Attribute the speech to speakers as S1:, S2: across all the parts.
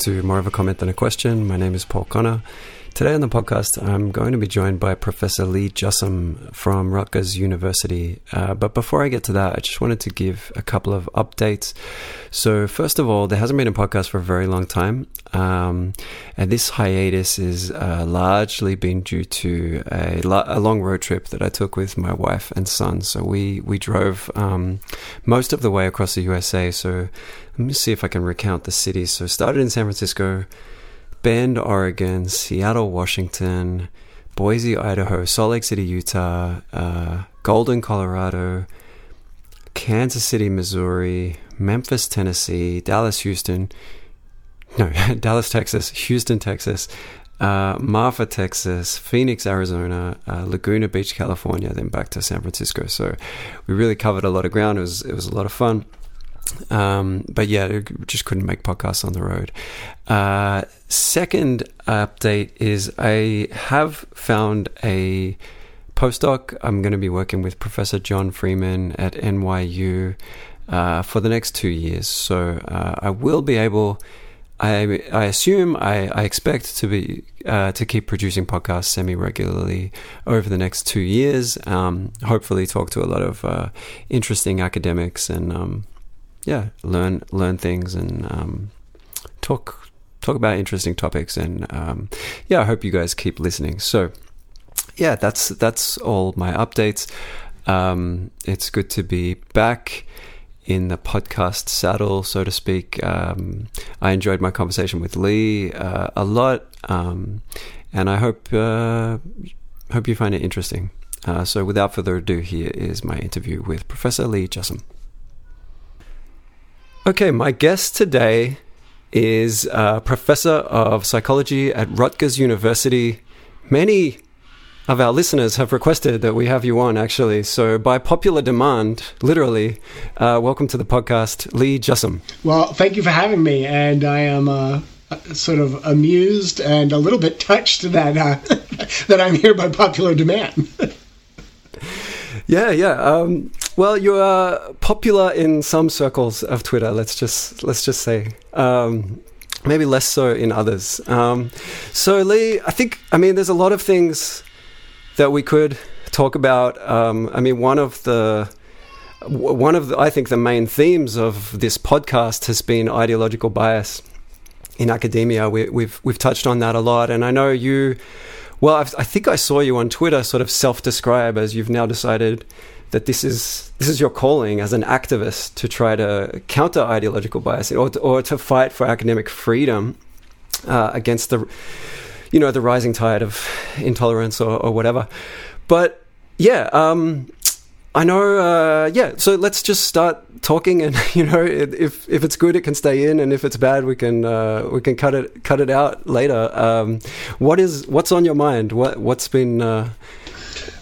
S1: To More of a Comment Than a Question. My name is Paul Connor. Today on the podcast, I'm going to be joined by Professor Lee Jussim from Rutgers University. Uh, but before I get to that, I just wanted to give a couple of updates. So, first of all, there hasn't been a podcast for a very long time. Um, and this hiatus is uh, largely been due to a, a, long road trip that I took with my wife and son. So, we, we drove um, most of the way across the USA. So, let me see if I can recount the cities. So, started in San Francisco. Bend, Oregon, Seattle, Washington, Boise, Idaho, Salt Lake City, Utah, uh, Golden, Colorado, Kansas City, Missouri, Memphis, Tennessee, Dallas, Houston, no, Dallas, Texas, Houston, Texas, uh, Marfa, Texas, Phoenix, Arizona, uh, Laguna Beach, California, then back to San Francisco. So we really covered a lot of ground. It was it was a lot of fun. Um, but yeah, just couldn't make podcasts on the road. Uh, second update is I have found a postdoc. I'm going to be working with Professor John Freeman at NYU uh, for the next two years. So uh, I will be able. I, I assume I, I expect to be uh, to keep producing podcasts semi regularly over the next two years. Um, hopefully, talk to a lot of uh, interesting academics and um, yeah, learn learn things and um, talk talk about interesting topics. And um, yeah, I hope you guys keep listening. So yeah, that's that's all my updates. Um, it's good to be back in the podcast saddle, so to speak. Um, I enjoyed my conversation with Lee uh, a lot, um, and I hope uh, hope you find it interesting. Uh, so, without further ado, here is my interview with Professor Lee Jussim. Okay, my guest today is a professor of psychology at Rutgers University. Many of our listeners have requested that we have you on, actually. So, by popular demand, literally, uh, welcome to the podcast, Lee Jussim.
S2: Well, thank you for having me, and I am uh, sort of amused and a little bit touched that uh, that I'm here by popular demand.
S1: yeah, yeah. Um, well, you are popular in some circles of Twitter. Let's just let's just say. Um, maybe less so in others. Um, so, Lee, I think I mean there's a lot of things that we could talk about. Um, I mean, one of the one of the, I think the main themes of this podcast has been ideological bias in academia. We, we've, we've touched on that a lot, and I know you. Well, I've, i think I saw you on Twitter sort of self-describe as you've now decided that this is this is your calling as an activist to try to counter ideological bias or to, or to fight for academic freedom uh, against the you know the rising tide of intolerance or, or whatever. But yeah, um, I know. Uh, yeah, so let's just start talking, and you know, if if it's good, it can stay in, and if it's bad, we can uh, we can cut it cut it out later. Um, what is what's on your mind? What what's been uh,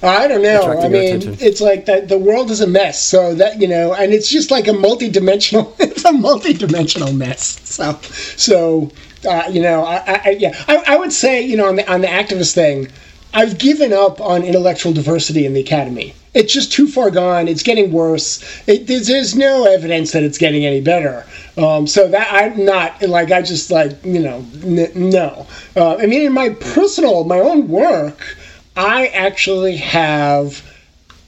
S2: I don't know. I mean, attention. it's like that. The world is a mess. So that you know, and it's just like a multi-dimensional. it's a multi-dimensional mess. So, so uh, you know, I, I yeah, I, I, would say you know on the on the activist thing, I've given up on intellectual diversity in the academy. It's just too far gone. It's getting worse. It, there's, there's, no evidence that it's getting any better. Um, so that I'm not like I just like you know n- no. Uh, I mean, in my personal, my own work. I actually have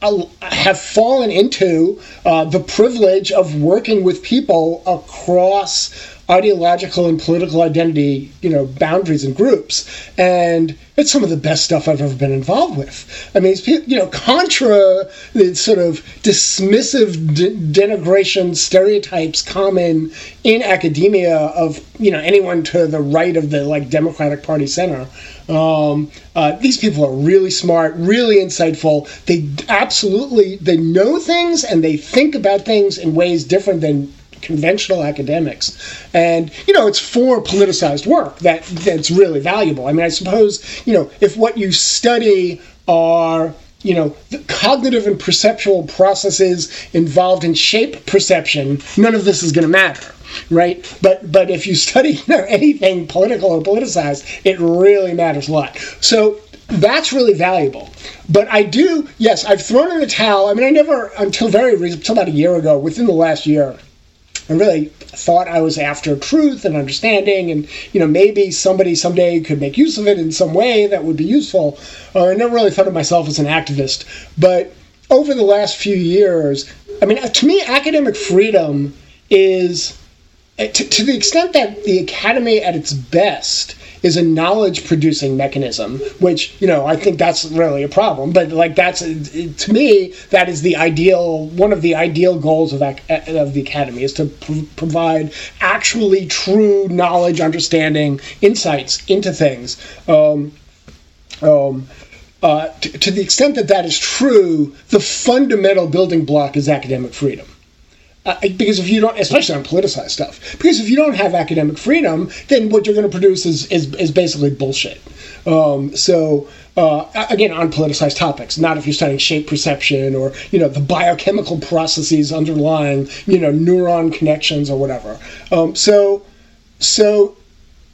S2: uh, have fallen into uh, the privilege of working with people across ideological and political identity, you know, boundaries and groups. And it's some of the best stuff I've ever been involved with. I mean, you know, contra the sort of dismissive de- denigration stereotypes common in academia of, you know, anyone to the right of the, like, Democratic Party center. Um, uh, these people are really smart, really insightful. They absolutely, they know things and they think about things in ways different than conventional academics. And, you know, it's for politicized work that that's really valuable. I mean, I suppose, you know, if what you study are you know, the cognitive and perceptual processes involved in shape perception, none of this is going to matter, right? But but if you study you know, anything political or politicized, it really matters a lot. So that's really valuable. But I do, yes, I've thrown in the towel. I mean, I never, until very recent, until about a year ago, within the last year, I really thought I was after truth and understanding, and you know maybe somebody someday could make use of it in some way that would be useful. Uh, I never really thought of myself as an activist, but over the last few years, I mean, to me, academic freedom is to, to the extent that the academy at its best is a knowledge producing mechanism, which, you know, I think that's really a problem. But, like, that's, to me, that is the ideal, one of the ideal goals of, of the academy is to pr- provide actually true knowledge, understanding, insights into things. Um, um, uh, to, to the extent that that is true, the fundamental building block is academic freedom. Uh, because if you don't, especially on politicized stuff, because if you don't have academic freedom, then what you're going to produce is is, is basically bullshit. Um, so uh, again, on politicized topics, not if you're studying shape perception or you know the biochemical processes underlying you know neuron connections or whatever. Um, so so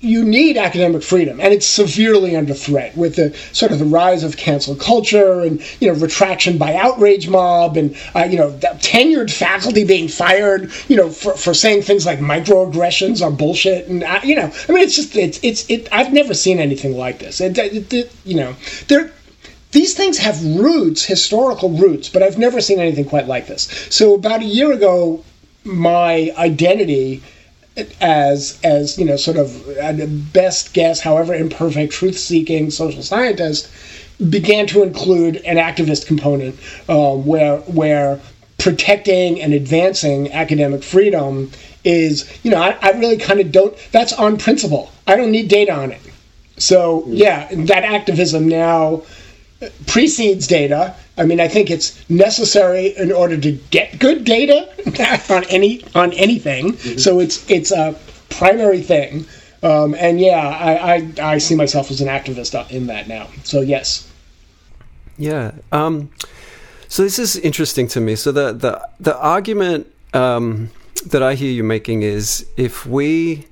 S2: you need academic freedom, and it's severely under threat with the sort of the rise of cancel culture and you know retraction by outrage mob and uh, you know tenured faculty being fired, you know for, for saying things like microaggressions are bullshit, and uh, you know I mean it's just it's it's it I've never seen anything like this. It, you know there these things have roots, historical roots, but I've never seen anything quite like this. So about a year ago, my identity as as you know sort of a best guess however imperfect truth seeking social scientist began to include an activist component um, where where protecting and advancing academic freedom is you know I, I really kind of don't that's on principle. I don't need data on it. So yeah that activism now precedes data. I mean, I think it's necessary in order to get good data on any on anything. Mm-hmm. So it's it's a primary thing. Um, and yeah, I, I, I see myself as an activist in that now. So yes.
S1: Yeah. Um, so this is interesting to me. So the the the argument um, that I hear you making is if we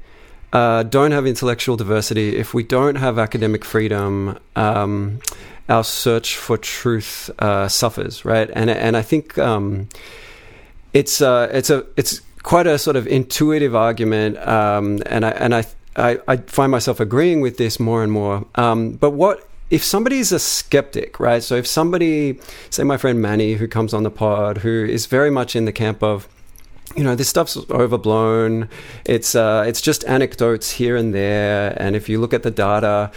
S1: uh, don't have intellectual diversity, if we don't have academic freedom, um, our search for truth uh, suffers, right? And and I think um, it's uh, it's a it's quite a sort of intuitive argument, um, and I and I, I, I find myself agreeing with this more and more. Um, but what if somebody is a skeptic, right? So if somebody, say my friend Manny, who comes on the pod, who is very much in the camp of you know this stuff's overblown it's uh, it's just anecdotes here and there and if you look at the data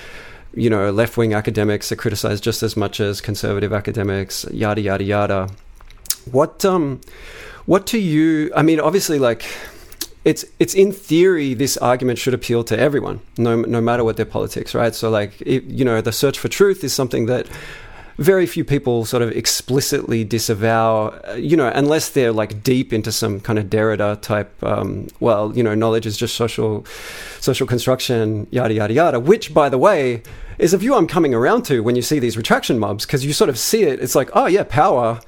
S1: you know, left wing academics are criticized just as much as conservative academics, yada yada yada. What um, what to you? I mean, obviously, like it's it's in theory this argument should appeal to everyone, no no matter what their politics, right? So like, it, you know, the search for truth is something that very few people sort of explicitly disavow, uh, you know, unless they're like deep into some kind of Derrida type, um, well, you know, knowledge is just social, social construction, yada, yada, yada, which, by the way, is a view I'm coming around to when you see these retraction mobs, because you sort of see it. It's like, oh, yeah, power.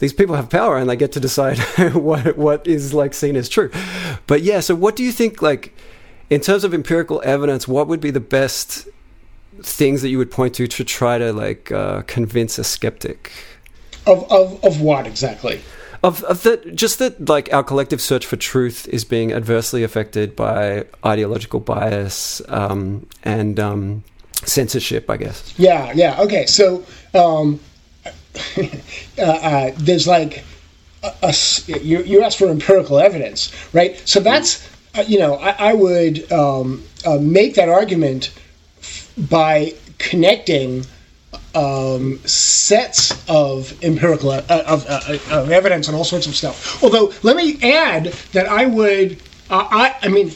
S1: These people have power and they get to decide what, what is like seen as true. But yeah, so what do you think, like, in terms of empirical evidence, what would be the best things that you would point to to try to like uh, convince a skeptic?
S2: Of, of of what exactly?
S1: Of, of that just that like our collective search for truth is being adversely affected by ideological bias um, and um, censorship i guess.
S2: Yeah yeah okay so um, uh, uh, there's like a, a, you, you asked for empirical evidence right? So that's uh, you know i, I would um, uh, make that argument by connecting um, sets of empirical uh, of, uh, of, evidence and all sorts of stuff. Although, let me add that I would, uh, I, I mean,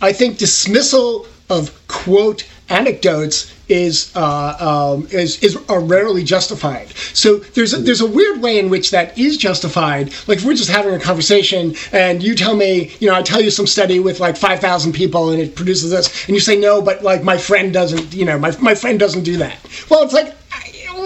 S2: I think dismissal of quote anecdotes is uh, um, is is are rarely justified. So there's a, there's a weird way in which that is justified. Like if we're just having a conversation and you tell me, you know, I tell you some study with like five thousand people and it produces this, and you say no, but like my friend doesn't, you know, my my friend doesn't do that. Well, it's like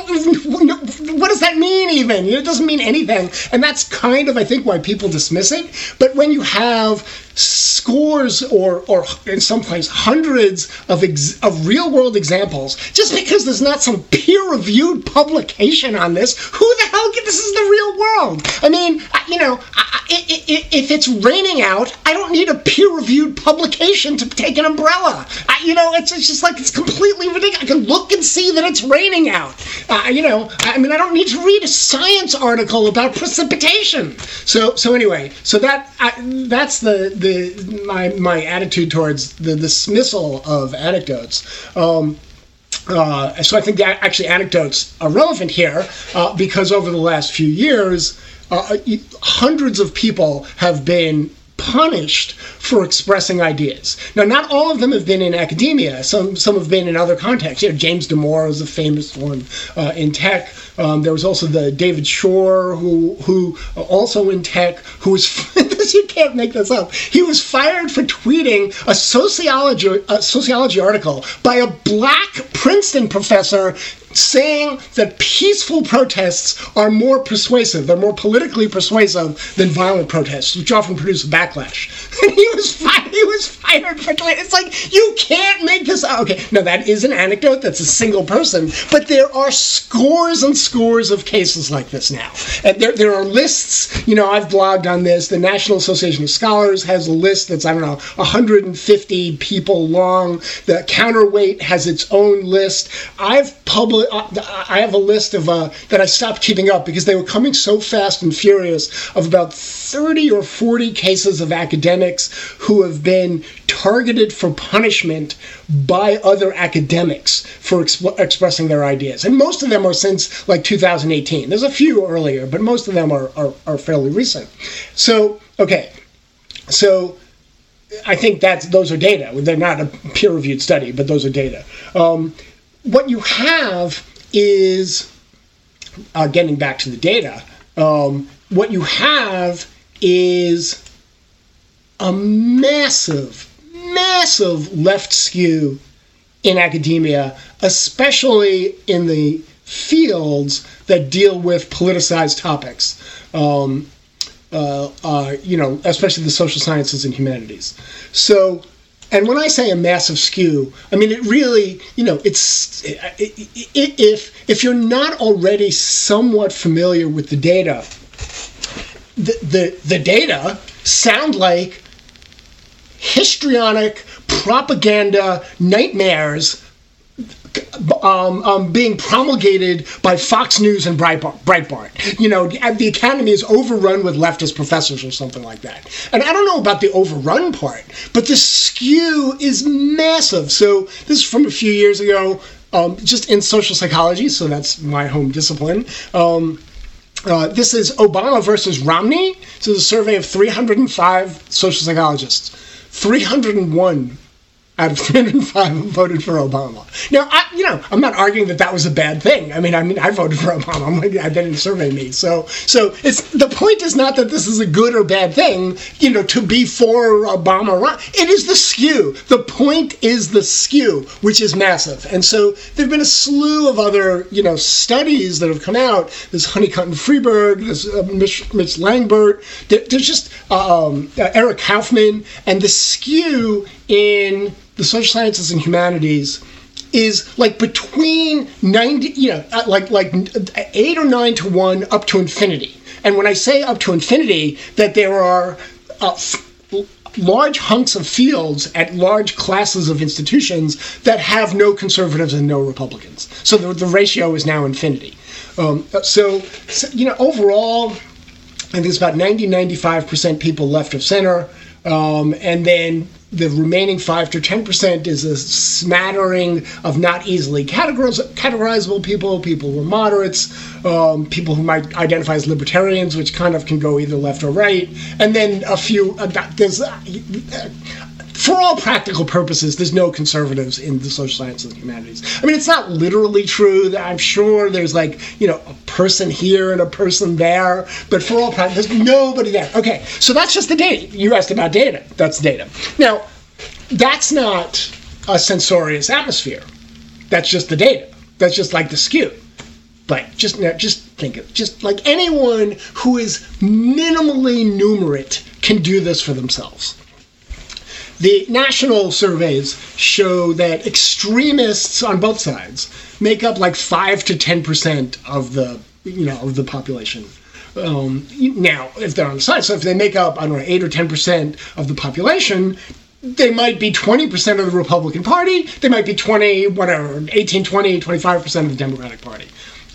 S2: what does that mean even it doesn't mean anything and that's kind of i think why people dismiss it but when you have scores or, or in some place hundreds of, ex- of real world examples. Just because there's not some peer reviewed publication on this, who the hell? can, This is the real world. I mean, you know, if it's raining out, I don't need a peer reviewed publication to take an umbrella. You know, it's, it's just like it's completely ridiculous. I can look and see that it's raining out. Uh, you know, I mean, I don't need to read a science article about precipitation. So, so anyway, so that I, that's the the my my attitude towards the dismissal of anecdotes. Um, uh, so I think that actually anecdotes are relevant here uh, because over the last few years, uh, hundreds of people have been punished for expressing ideas. Now, not all of them have been in academia. Some some have been in other contexts. You know, James Damore is a famous one uh, in tech. Um, there was also the David Shor, who who uh, also in tech, who was you can't make this up. He was fired for tweeting a sociology a sociology article by a black Princeton professor saying that peaceful protests are more persuasive, they're more politically persuasive than violent protests, which often produce backlash. And he was fired. He was fired for tweeting. It's like you can't make this. Up. Okay, now that is an anecdote. That's a single person, but there are scores and scores of cases like this now. And there, there are lists. You know, I've blogged on this. The National Association of Scholars has a list that's I don't know 150 people long. The Counterweight has its own list. I've published I have a list of uh, that I stopped keeping up because they were coming so fast and furious of about 30 or 40 cases of academics who have been targeted for punishment by other academics for exp- expressing their ideas. And most of them are since like 2018. There's a few earlier, but most of them are, are, are fairly recent. So, okay. So, I think that's those are data. They're not a peer-reviewed study, but those are data. Um, what you have is uh, getting back to the data. Um, what you have is a massive, massive left skew in academia, especially in the fields that deal with politicized topics. Um, uh, uh, you know, especially the social sciences and humanities. So and when I say a massive skew, I mean it really, you know, it's if if you're not already somewhat familiar with the data, the the, the data sound like histrionic propaganda nightmares um, um, being promulgated by Fox News and Breitbart. You know, the academy is overrun with leftist professors or something like that. And I don't know about the overrun part, but the skew is massive. So this is from a few years ago, um, just in social psychology. So that's my home discipline. Um, uh, this is Obama versus Romney. This is a survey of 305 social psychologists. 301 out of 305 voted for Obama. Now, I, you know, I'm not arguing that that was a bad thing. I mean, I mean, I voted for Obama. I'm like, I didn't survey me. So, so it's the point is not that this is a good or bad thing. You know, to be for Obama, it is the skew. The point is the skew, which is massive. And so there've been a slew of other, you know, studies that have come out. There's Honeycutt and Freberg. There's uh, Mitch, Mitch Langbert. There, there's just uh, um, uh, Eric Kaufmann, and the skew in the social sciences and humanities is like between 90 you know like like 8 or 9 to 1 up to infinity. And when i say up to infinity that there are uh, large hunks of fields at large classes of institutions that have no conservatives and no republicans. So the, the ratio is now infinity. Um, so, so, you know overall i think it's about 90 95% people left of center um, and then the remaining 5 to 10% is a smattering of not easily categorizable people, people who are moderates, um, people who might identify as libertarians, which kind of can go either left or right, and then a few. Uh, there's uh, for all practical purposes, there's no conservatives in the social sciences and humanities. I mean, it's not literally true. That I'm sure there's like, you know, a person here and a person there, but for all practical, there's nobody there. Okay, so that's just the data. You asked about data. That's data. Now, that's not a censorious atmosphere. That's just the data. That's just like the skew. But just just think of just like anyone who is minimally numerate can do this for themselves the national surveys show that extremists on both sides make up like five to ten percent of the you know of the population. Um, now, if they're on the side, so if they make up I don't know eight or ten percent of the population, they might be 20% of the Republican Party. They might be 20, whatever, 18, 20, 25% of the Democratic Party.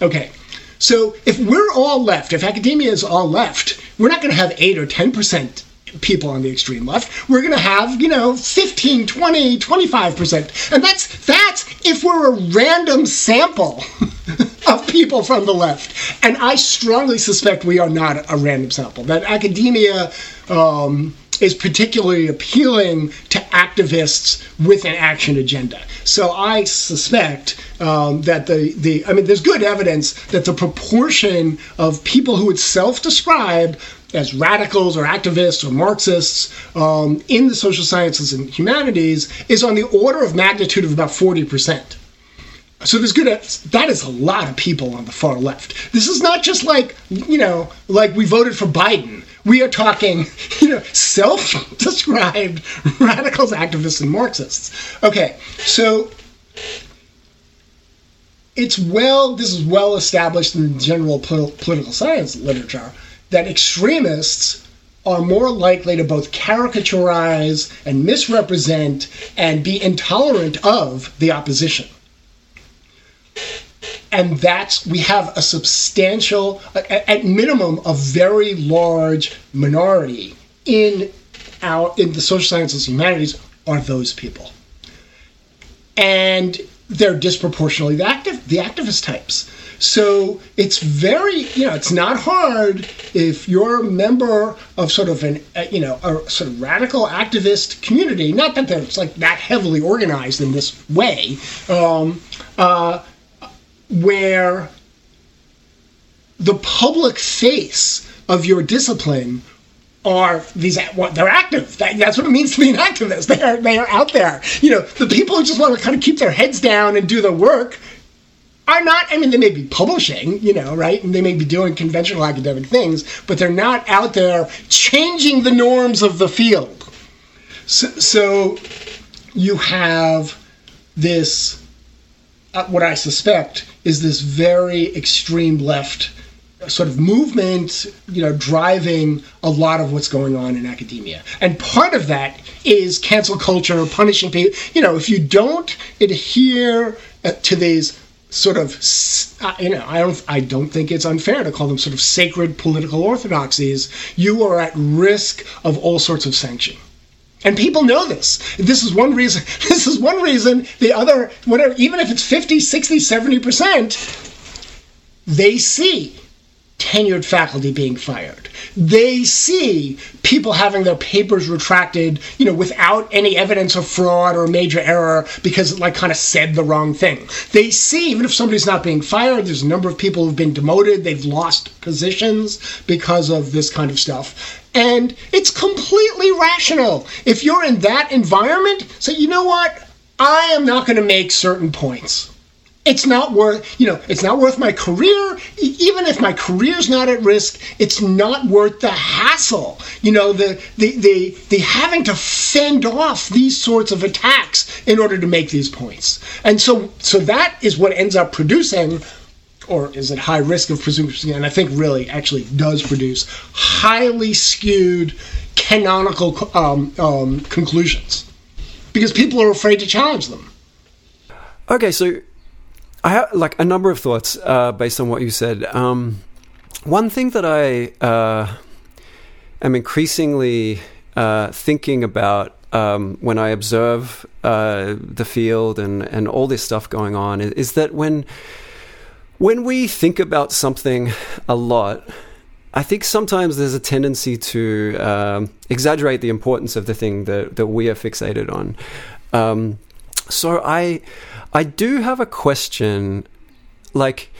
S2: Okay. So if we're all left, if academia is all left, we're not going to have 8 or 10% people on the extreme left. We're going to have, you know, 15, 20, 25%. And that's that's if we're a random sample of people from the left. And I strongly suspect we are not a random sample. That academia um, is particularly appealing to activists with an action agenda. So I suspect um, that the, the, I mean, there's good evidence that the proportion of people who would self describe as radicals or activists or Marxists um, in the social sciences and humanities is on the order of magnitude of about 40%. So there's good. That is a lot of people on the far left. This is not just like you know, like we voted for Biden. We are talking, you know, self-described radicals, activists, and Marxists. Okay, so it's well. This is well established in general pol- political science literature that extremists are more likely to both caricaturize and misrepresent and be intolerant of the opposition. And that's we have a substantial at minimum a very large minority in our in the social sciences and humanities are those people. And they're disproportionately the active the activist types so it's very you know it's not hard if you're a member of sort of an uh, you know a sort of radical activist community. Not that they're like that heavily organized in this way um, uh, where the public face of your discipline are these they're active. That, that's what it means to be an activist. They are they are out there. You know the people who just want to kind of keep their heads down and do the work are not i mean they may be publishing you know right and they may be doing conventional academic things but they're not out there changing the norms of the field so, so you have this uh, what i suspect is this very extreme left sort of movement, you know, driving a lot of what's going on in academia. And part of that is cancel culture, punishing people. You know, if you don't adhere uh, to these sort of, uh, you know, I don't, I don't think it's unfair to call them sort of sacred political orthodoxies. You are at risk of all sorts of sanction. And people know this. This is one reason. This is one reason. The other, whatever, even if it's 50, 60, 70%, they see tenured faculty being fired. They see people having their papers retracted, you know, without any evidence of fraud or major error because it like kind of said the wrong thing. They see even if somebody's not being fired, there's a number of people who've been demoted, they've lost positions because of this kind of stuff. And it's completely rational. If you're in that environment, say, you know what? I am not going to make certain points it's not worth you know it's not worth my career. Even if my career's not at risk it's not worth the hassle. You know the the the, the having to fend off these sorts of attacks in order to make these points. And so so that is what ends up producing or is at high risk of producing and i think really actually does produce highly skewed canonical um, um, conclusions. Because people are afraid to challenge them.
S1: Okay so I have like a number of thoughts uh, based on what you said. Um, one thing that I uh, am increasingly uh, thinking about um, when I observe uh, the field and, and all this stuff going on is, is, that when when we think about something a lot, I think sometimes there's a tendency to um, exaggerate the importance of the thing that, that we are fixated on. Um, so I I do have a question, like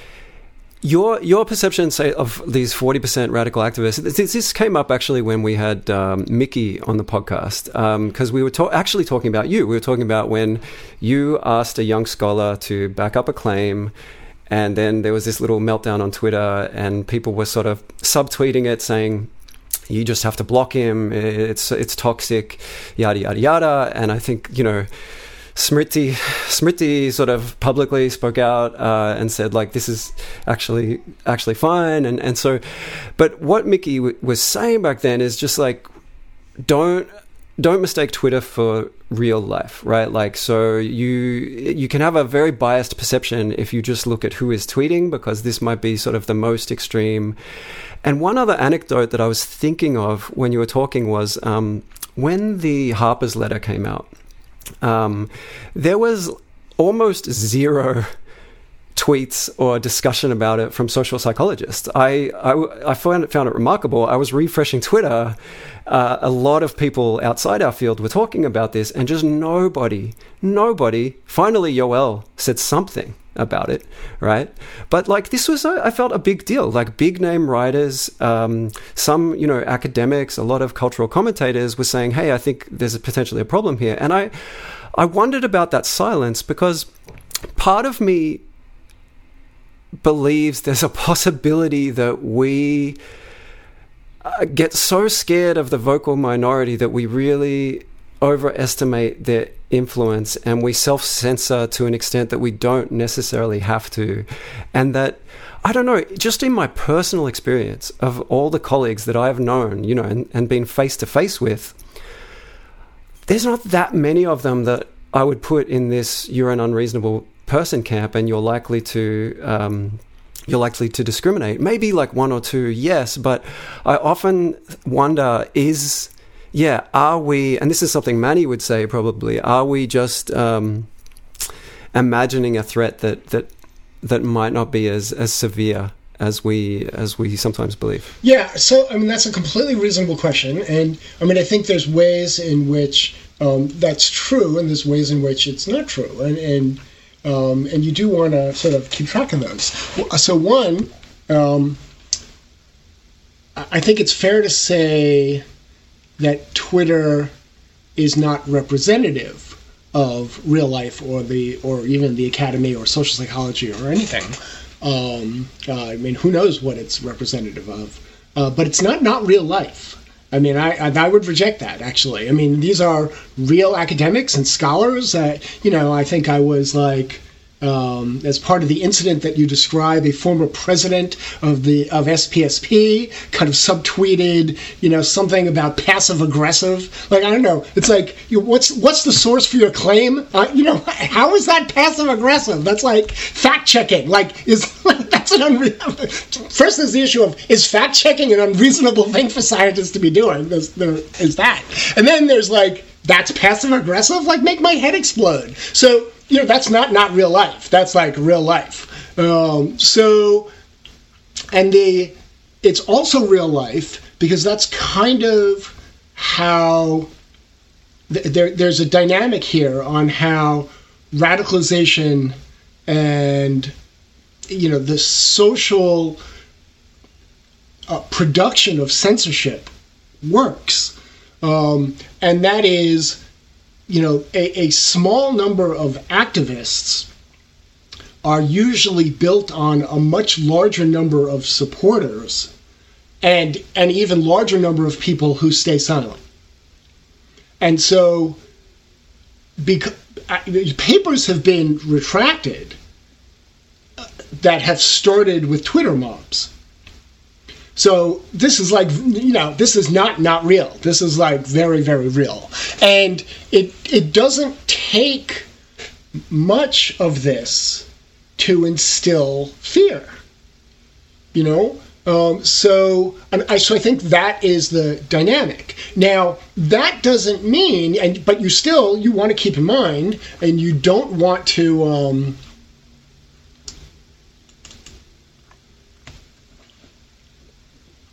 S1: your your perception say of these 40% radical activists this, this came up actually when we had um, mickey on the podcast because um, we were ta- actually talking about you we were talking about when you asked a young scholar to back up a claim and then there was this little meltdown on twitter and people were sort of subtweeting it saying you just have to block him. It's it's toxic, yada yada yada. And I think you know. Smriti, Smriti sort of publicly spoke out uh, and said like this is actually actually fine and and so, but what Mickey w- was saying back then is just like don't don't mistake Twitter for real life, right? Like, so you you can have a very biased perception if you just look at who is tweeting, because this might be sort of the most extreme. And one other anecdote that I was thinking of when you were talking was um, when the Harper's letter came out. Um, there was almost zero tweets or discussion about it from social psychologists. I, I, I found, it, found it remarkable. I was refreshing Twitter. Uh, a lot of people outside our field were talking about this, and just nobody, nobody, finally, Yoel said something about it, right? But like this was, a, I felt a big deal. Like big name writers, um, some you know academics, a lot of cultural commentators were saying, "Hey, I think there's a potentially a problem here," and I, I wondered about that silence because part of me believes there's a possibility that we uh, get so scared of the vocal minority that we really overestimate their influence and we self censor to an extent that we don't necessarily have to. And that, I don't know, just in my personal experience of all the colleagues that I've known, you know, and, and been face to face with, there's not that many of them that I would put in this you're an unreasonable person camp and you're likely to um, you're likely to discriminate. Maybe like one or two, yes, but I often wonder is yeah, are we? And this is something Manny would say probably. Are we just um, imagining a threat that that that might not be as as severe as we as we sometimes believe?
S2: Yeah, so I mean that's a completely reasonable question, and I mean I think there's ways in which um, that's true, and there's ways in which it's not true, and and um, and you do want to sort of keep track of those. So one, um, I think it's fair to say that Twitter is not representative of real life or the or even the academy or social psychology or anything. Um, uh, I mean, who knows what it's representative of? Uh, but it's not not real life. I mean, I, I, I would reject that actually. I mean, these are real academics and scholars. That you know, I think I was like um, as part of the incident that you describe, a former president of the of SPSP kind of subtweeted, you know, something about passive aggressive. Like I don't know. It's like, you, what's what's the source for your claim? Uh, you know, how is that passive aggressive? That's like fact checking. Like is that's an unreasonable. First, there's the issue of is fact checking an unreasonable thing for scientists to be doing? There's, there is that, and then there's like that's passive aggressive. Like make my head explode. So you know that's not not real life. That's like real life. Um, so, and the it's also real life because that's kind of how th- there, there's a dynamic here on how radicalization and you know the social uh, production of censorship works, um, and that is you know, a, a small number of activists are usually built on a much larger number of supporters and an even larger number of people who stay silent. And so, because, uh, papers have been retracted that have started with Twitter mobs. So this is like you know this is not not real. This is like very very real, and it it doesn't take much of this to instill fear. You know, um, so I, so I think that is the dynamic. Now that doesn't mean, and but you still you want to keep in mind, and you don't want to. Um,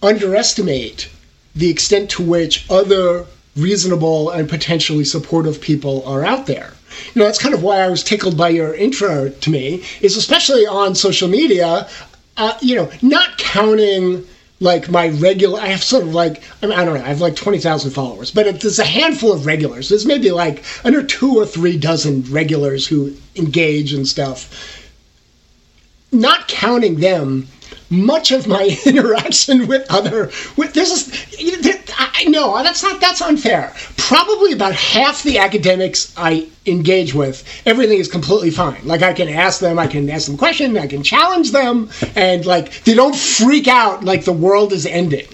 S2: underestimate the extent to which other reasonable and potentially supportive people are out there. You know, that's kind of why I was tickled by your intro to me, is especially on social media, uh, you know, not counting like my regular i have sort of like I, mean, I don't know i have like 20000 followers but there's a handful of regulars there's maybe like under two or three dozen regulars who engage and stuff not counting them much of my interaction with other with this is I know that's not that's unfair. Probably about half the academics I engage with, everything is completely fine. Like I can ask them, I can ask them questions, I can challenge them, and like they don't freak out like the world is ending.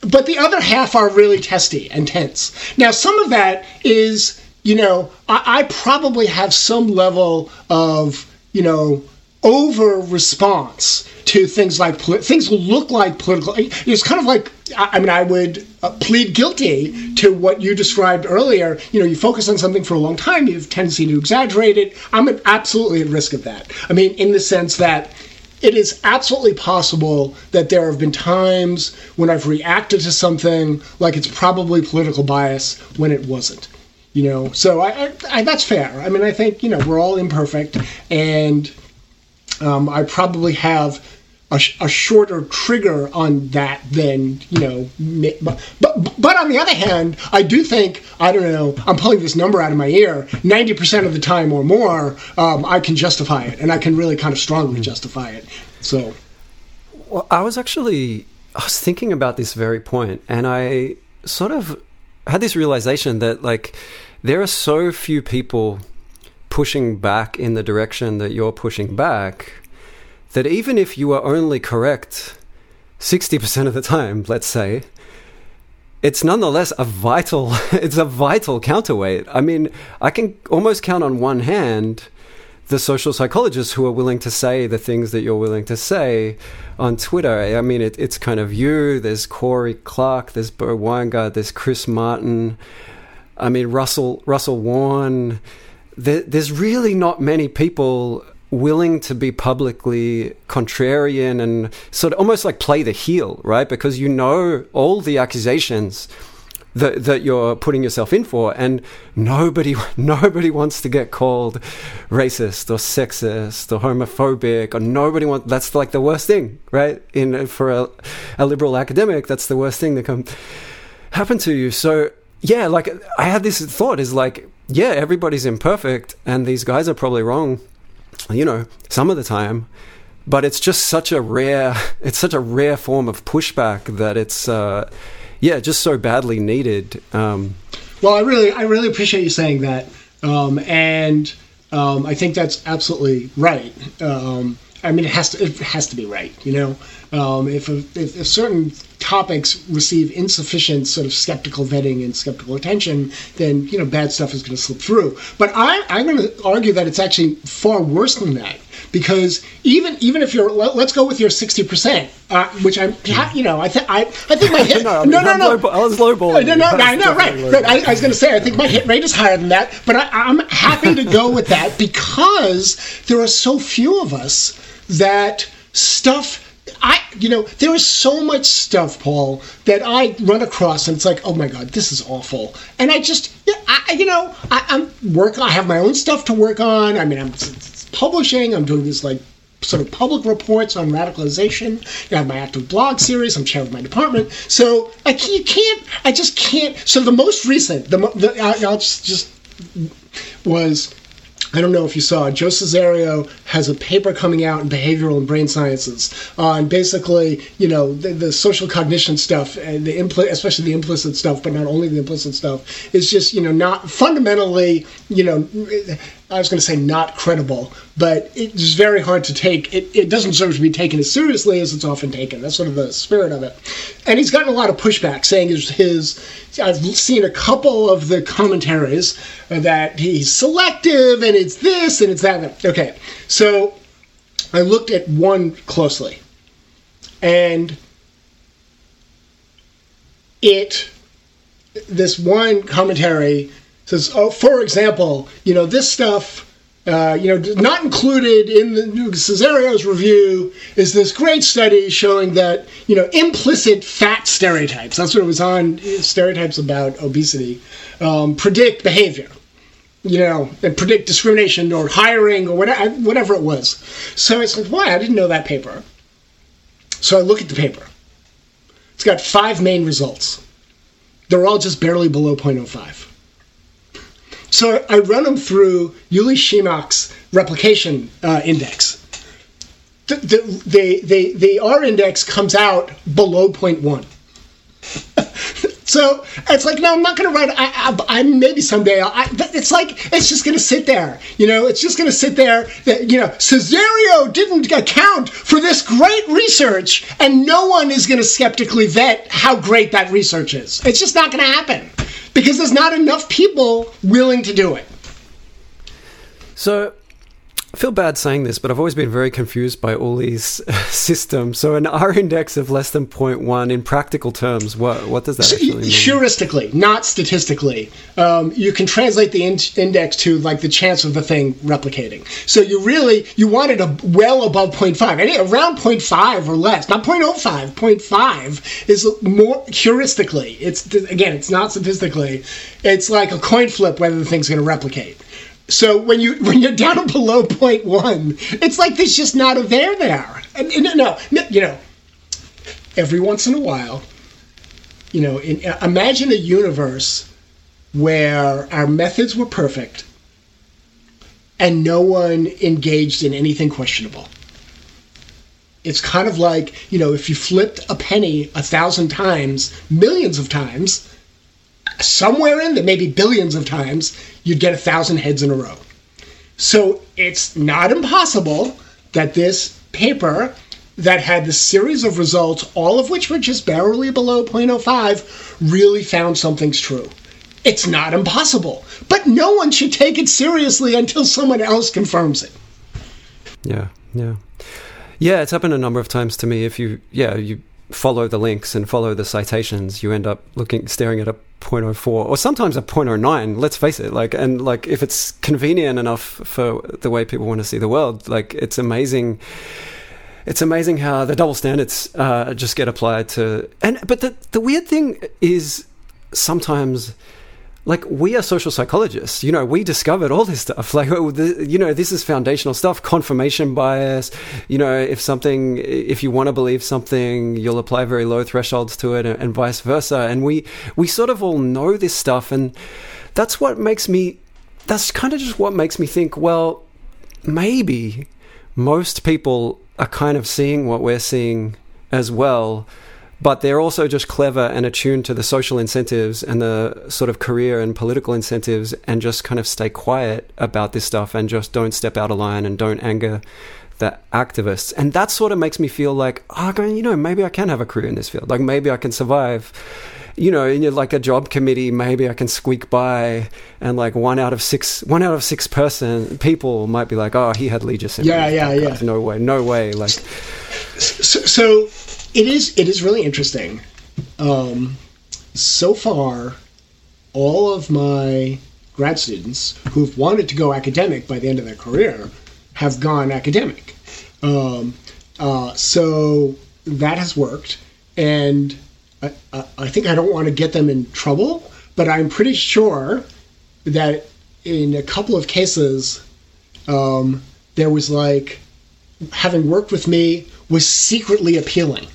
S2: But the other half are really testy and tense. Now some of that is, you know, I, I probably have some level of, you know, over response to things like things look like political. It's kind of like I mean I would uh, plead guilty to what you described earlier. You know, you focus on something for a long time, you have tendency to exaggerate it. I'm absolutely at risk of that. I mean, in the sense that it is absolutely possible that there have been times when I've reacted to something like it's probably political bias when it wasn't. You know, so I, I, I that's fair. I mean, I think you know we're all imperfect, and um, I probably have a, a, shorter trigger on that than you know. But, but but on the other hand, I do think I don't know. I'm pulling this number out of my ear. Ninety percent of the time or more, um, I can justify it, and I can really kind of strongly mm. justify it. So,
S1: well, I was actually I was thinking about this very point, and I sort of had this realization that like there are so few people pushing back in the direction that you're pushing back, that even if you are only correct 60% of the time, let's say, it's nonetheless a vital it's a vital counterweight. I mean, I can almost count on one hand the social psychologists who are willing to say the things that you're willing to say on Twitter. I mean, it, it's kind of you. There's Cory Clark. There's Bo Winegard. There's Chris Martin. I mean, Russell Russell Warne there, there's really not many people willing to be publicly contrarian and sort of almost like play the heel, right? Because you know all the accusations that that you're putting yourself in for, and nobody nobody wants to get called racist or sexist or homophobic, or nobody wants. That's like the worst thing, right? In for a, a liberal academic, that's the worst thing that can happen to you. So yeah, like I had this thought is like yeah, everybody's imperfect, and these guys are probably wrong, you know, some of the time. But it's just such a rare, it's such a rare form of pushback that it's, uh, yeah, just so badly needed. Um,
S2: well, I really, I really appreciate you saying that, um, and um, I think that's absolutely right. I mean, it has to, it has to be right, you know. Um, if, a, if, if certain topics receive insufficient sort of skeptical vetting and skeptical attention, then you know bad stuff is going to slip through. But I, I'm going to argue that it's actually far worse than that because even even if you're let, us go with your 60 percent, uh, which I'm you know I think I I think my hit no
S1: no no, no, no. I was lowballing.
S2: No no, no I know right right. I, I, was going to say I think my hit rate is higher than that, but I, I'm happy to go with that because there are so few of us that stuff I, you know, there is so much stuff, Paul, that I run across, and it's like, oh my god, this is awful. And I just, I, you know, I, am work. I have my own stuff to work on. I mean, I'm publishing. I'm doing this like sort of public reports on radicalization. I have my active blog series. I'm chair of my department. So I can't, you can't. I just can't. So the most recent, the, the I'll just just was I don't know if you saw, Joe Cesario has a paper coming out in behavioral and brain sciences on basically, you know, the, the social cognition stuff, and the impl- especially the implicit stuff, but not only the implicit stuff, is just, you know, not fundamentally, you know, I was going to say not credible, but it's very hard to take. It, it doesn't deserve to be taken as seriously as it's often taken. That's sort of the spirit of it. And he's gotten a lot of pushback saying his, his I've seen a couple of the commentaries that he's selective and it's this and it's that. Okay, so I looked at one closely and it, this one commentary says, oh, for example, you know, this stuff, uh, you know, not included in the Cesario's review is this great study showing that, you know, implicit fat stereotypes, that's what it was on, stereotypes about obesity, um, predict behavior. You know, and predict discrimination or hiring or whatever, whatever it was. So it's like, why? I didn't know that paper. So I look at the paper. It's got five main results. They're all just barely below 0.05. So I run them through Uli Schimmack's replication uh, index. the, the, the, the, the R index comes out below 0.1. So it's like, no, I'm not going to write. I, I, I, maybe someday. I, it's like it's just going to sit there. You know, it's just going to sit there. That you know, Cesario didn't account for this great research, and no one is going to skeptically vet how great that research is. It's just not going to happen because there's not enough people willing to do it.
S1: So I feel bad saying this, but I've always been very confused by all these systems. So, an R index of less than 0.1 in practical terms, what, what does that so, actually mean?
S2: Heuristically, not statistically. Um, you can translate the in- index to like the chance of the thing replicating. So, you really, you want it a, well above 0.5, any, around 0.5 or less, not 0.05, 0.5 is more heuristically. It's, again, it's not statistically. It's like a coin flip whether the thing's going to replicate. So when you when you're down below 0.1, it's like there's just not a there there. And, and no, no, you know, every once in a while, you know, in, uh, imagine a universe where our methods were perfect and no one engaged in anything questionable. It's kind of like, you know, if you flipped a penny a thousand times, millions of times, somewhere in there, maybe billions of times, you'd get a thousand heads in a row. So it's not impossible that this paper that had the series of results, all of which were just barely below 0.05, really found something's true. It's not impossible, but no one should take it seriously until someone else confirms it.
S1: Yeah, yeah. Yeah, it's happened a number of times to me. If you, yeah, you follow the links and follow the citations, you end up looking, staring at a 0.04 or sometimes a 0.09 let's face it like and like if it's convenient enough for the way people want to see the world like it's amazing it's amazing how the double standards uh, just get applied to and but the the weird thing is sometimes like we are social psychologists. You know we discovered all this stuff. Like oh, you know this is foundational stuff. Confirmation bias. You know if something if you want to believe something you'll apply very low thresholds to it and, vice versa. And we we sort of all know this stuff and that's what makes me that's kind of just what makes me think well maybe most people are kind of seeing what we're seeing as well but they're also just clever and attuned to the social incentives and the sort of career and political incentives and just kind of stay quiet about this stuff and just don't step out of line and don't anger the activists. And that sort of makes me feel like, oh, you know, maybe I can have a career in this field. Like maybe I can survive. You know, in like a job committee, maybe I can squeak by, and like one out of six, one out of six person people might be like, "Oh, he had Legion syndrome."
S2: Yeah, yeah, yeah.
S1: No way, no way. Like,
S2: so, so it is it is really interesting. Um, so far, all of my grad students who've wanted to go academic by the end of their career have gone academic. Um, uh, so that has worked, and I, I think I don't want to get them in trouble, but I'm pretty sure that in a couple of cases, um, there was like having worked with me was secretly appealing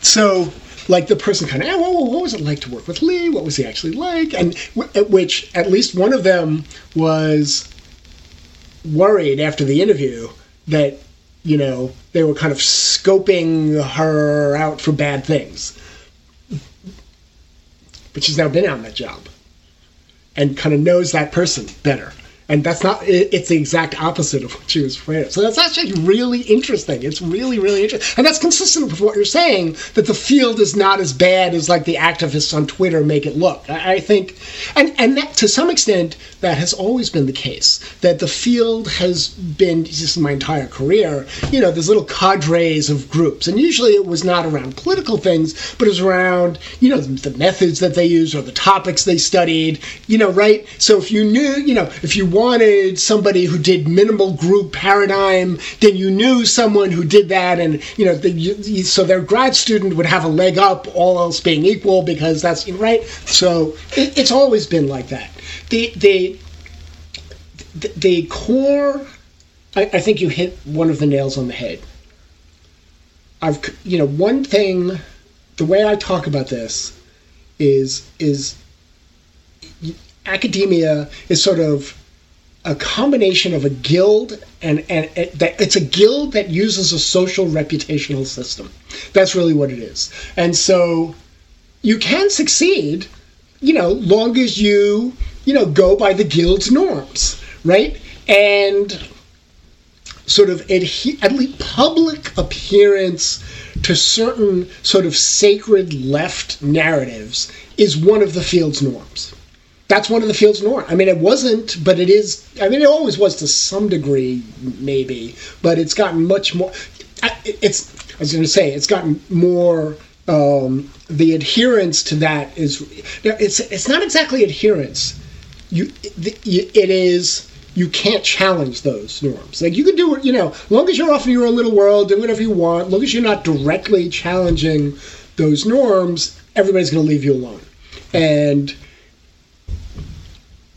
S2: so like the person kind of, well, what was it like to work with Lee? What was he actually like? And w- which at least one of them was worried after the interview that you know they were kind of scoping her out for bad things. But she's now been on that job and kind of knows that person better and that's not it's the exact opposite of what she was afraid of. So that's actually really interesting. It's really really interesting. And that's consistent with what you're saying that the field is not as bad as like the activists on twitter make it look. I, think and and that to some extent that has always been the case that the field has been just my entire career you know there's little cadres of groups. And usually it was not around political things but it was around you know the methods that they use or the topics they studied you know right? So if you knew you know if you wanted somebody who did minimal group paradigm, then you knew someone who did that, and you know, the, you, so their grad student would have a leg up, all else being equal, because that's right. So it, it's always been like that. The the the, core, I, I think you hit one of the nails on the head. I've you know one thing, the way I talk about this is is academia is sort of a combination of a guild and, and, it's a guild that uses a social reputational system. That's really what it is. And so you can succeed, you know, long as you, you know, go by the guild's norms, right? And sort of adhe- at least public appearance to certain sort of sacred left narratives is one of the field's norms that's one of the field's norm. I mean, it wasn't, but it is. I mean, it always was to some degree, maybe, but it's gotten much more. It's. I was going to say it's gotten more. Um, the adherence to that is. It's. It's not exactly adherence. You. It is. You can't challenge those norms. Like you can do, it. you know, long as you're off in your own little world, do whatever you want. Long as you're not directly challenging those norms, everybody's going to leave you alone. And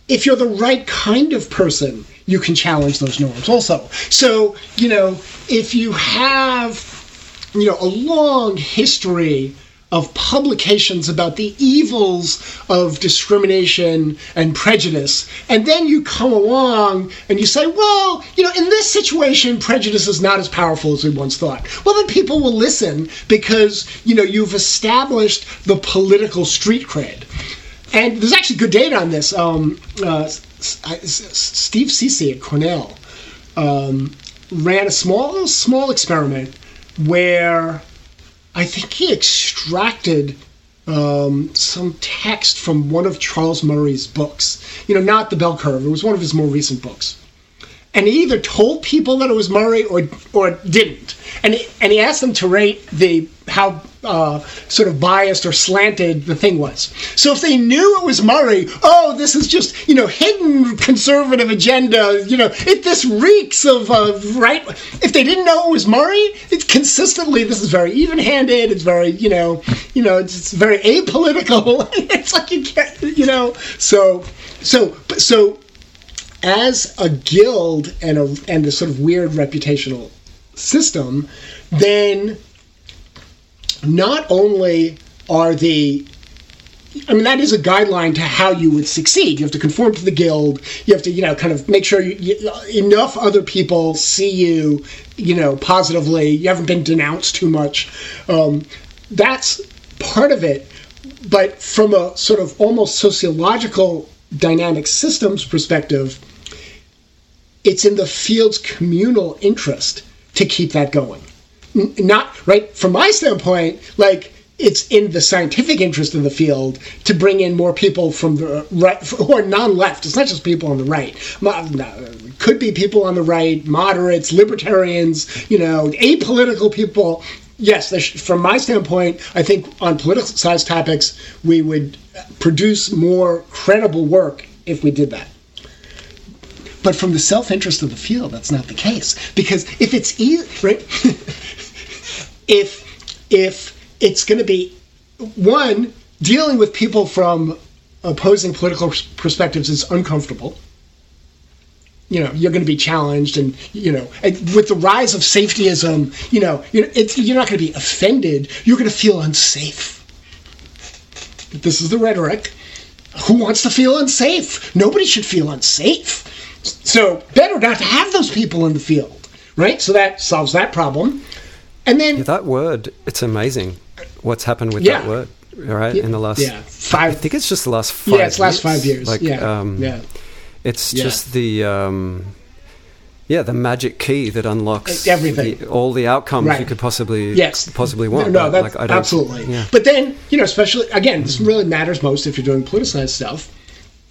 S2: if you're the right kind of person, you can challenge those norms also. So, you know, if you have, you know, a long history of publications about the evils of discrimination and prejudice. And then you come along and you say, well, you know, in this situation, prejudice is not as powerful as we once thought. Well, then people will listen because, you know, you've established the political street cred. And there's actually good data on this. Um, uh, Steve Ceci at Cornell um, ran a small, small experiment where I think he extracted um, some text from one of Charles Murray's books. You know, not the Bell Curve. It was one of his more recent books and he either told people that it was Murray or or didn't. And and he asked them to rate the how uh, sort of biased or slanted the thing was. So if they knew it was Murray, oh, this is just you know hidden conservative agenda. You know, it this reeks of uh, right. If they didn't know it was Murray, it's consistently this is very even-handed. It's very you know you know it's, it's very apolitical. it's like you can't you know so so so as a guild and a and a sort of weird reputational system, then not only are the I mean, that is a guideline to how you would succeed. You have to conform to the guild. You have to, you know, kind of make sure you, you, enough other people see you, you know, positively. You haven't been denounced too much. Um, that's part of it. But from a sort of almost sociological dynamic systems perspective, it's in the field's communal interest to keep that going. Not right from my standpoint, like it's in the scientific interest of the field to bring in more people from the right who are non-left. It's not just people on the right. Could be people on the right, moderates, libertarians, you know, apolitical people. Yes, from my standpoint, I think on politicized topics, we would uh, produce more credible work if we did that. But from the self interest of the field, that's not the case. Because if it's right? if if it's going to be one dealing with people from opposing political perspectives is uncomfortable. You know, you're going to be challenged, and you know, and with the rise of safetyism, you know, you're not going to be offended. You're going to feel unsafe. This is the rhetoric. Who wants to feel unsafe? Nobody should feel unsafe. So better not to have those people in the field, right? So that solves that problem. And then
S1: yeah, that word, it's amazing what's happened with yeah. that word, right? Yeah. In the last
S2: yeah five.
S1: I think it's just the last five.
S2: Yeah, it's
S1: years.
S2: last five years.
S1: Like,
S2: yeah,
S1: um,
S2: yeah.
S1: It's just the. Um, yeah, the magic key that unlocks
S2: everything,
S1: the, all the outcomes right. you could possibly
S2: yes.
S1: possibly want.
S2: No, no that's like, absolutely. Yeah. But then you know, especially again, this really matters most if you're doing politicized stuff.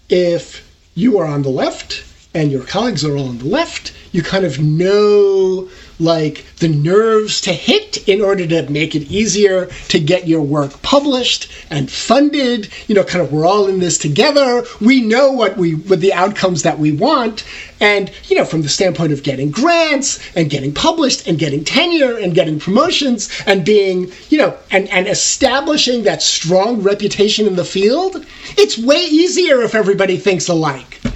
S2: If you are on the left and your colleagues are all on the left, you kind of know like the nerves to hit in order to make it easier to get your work published and funded. You know kind of we're all in this together. We know what we what the outcomes that we want. And you know from the standpoint of getting grants and getting published and getting tenure and getting promotions and being you know and and establishing that strong reputation in the field it's way easier if everybody thinks alike.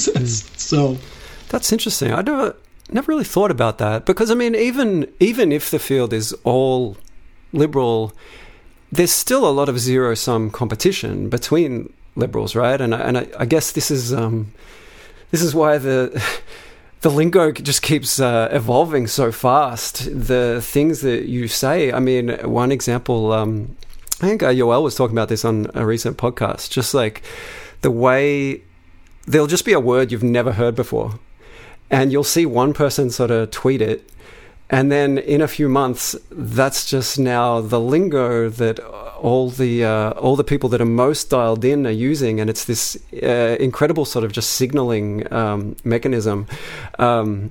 S2: Hmm. So
S1: that's interesting. I never never really thought about that because I mean, even even if the field is all liberal, there's still a lot of zero sum competition between liberals, right? And I, and I, I guess this is um, this is why the the lingo just keeps uh, evolving so fast. The things that you say. I mean, one example. Um, I think uh, Yoel was talking about this on a recent podcast. Just like the way there'll just be a word you've never heard before, and you'll see one person sort of tweet it, and then in a few months, that's just now the lingo that all the uh, all the people that are most dialed in are using, and it's this uh, incredible sort of just signaling um, mechanism. Um,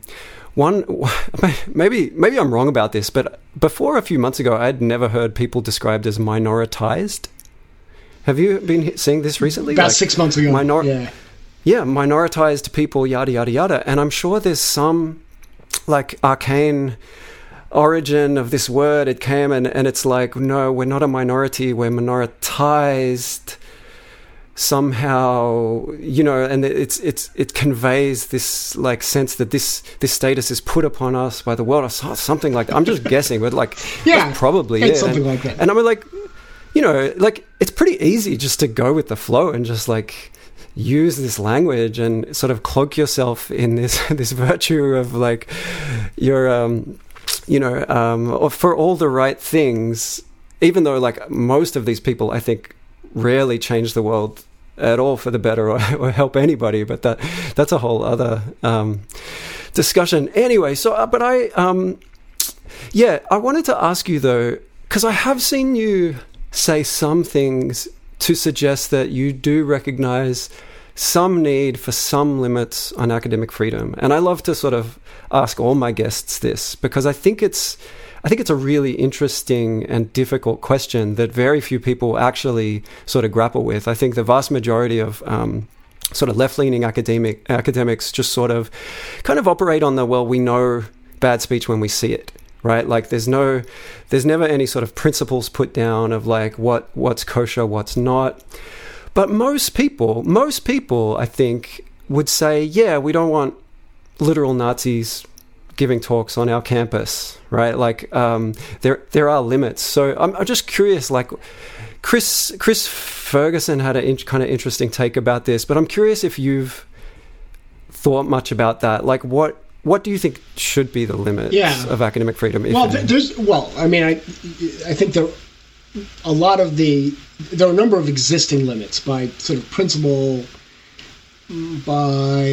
S1: one, maybe maybe I'm wrong about this, but before a few months ago, I'd never heard people described as minoritized. Have you been seeing this recently?
S2: About like six months ago. Minor- yeah.
S1: Yeah, minoritized people, yada yada yada, and I'm sure there's some like arcane origin of this word. It came and, and it's like, no, we're not a minority, we're minoritized somehow you know and it's it's it conveys this like sense that this this status is put upon us by the world or something like that. I'm just guessing but like
S2: yeah.
S1: probably
S2: yeah something and, like that.
S1: and i'm like you know like it's pretty easy just to go with the flow and just like use this language and sort of cloak yourself in this this virtue of like your um you know um for all the right things even though like most of these people i think rarely change the world at all for the better or, or help anybody but that that's a whole other um discussion. Anyway so uh, but i um yeah i wanted to ask you though because i have seen you say some things to suggest that you do recognize some need for some limits on academic freedom. And I love to sort of ask all my guests this because I think it's I think it's a really interesting and difficult question that very few people actually sort of grapple with. I think the vast majority of um, sort of left-leaning academic academics just sort of kind of operate on the well, we know bad speech when we see it right like there's no there's never any sort of principles put down of like what what's kosher what's not but most people, most people, I think, would say, yeah, we don't want literal Nazis giving talks on our campus, right? Like, um, there there are limits. So I'm, I'm, just curious, like. Chris Chris Ferguson had a in, kind of interesting take about this, but I'm curious if you've thought much about that. Like, what what do you think should be the limits
S2: yeah.
S1: of academic freedom?
S2: Well, there's well, I mean, I I think there a lot of the there are a number of existing limits by sort of principle by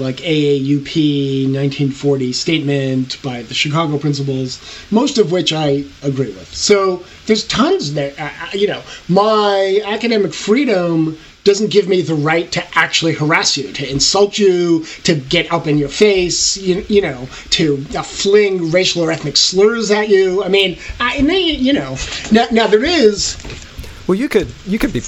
S2: like AAUP 1940 statement by the Chicago principles, most of which I agree with. So there's tons there. You know, my academic freedom doesn't give me the right to actually harass you, to insult you, to get up in your face, you, you know, to uh, fling racial or ethnic slurs at you. I mean, I, you know, now, now there is.
S1: Well, you could you could be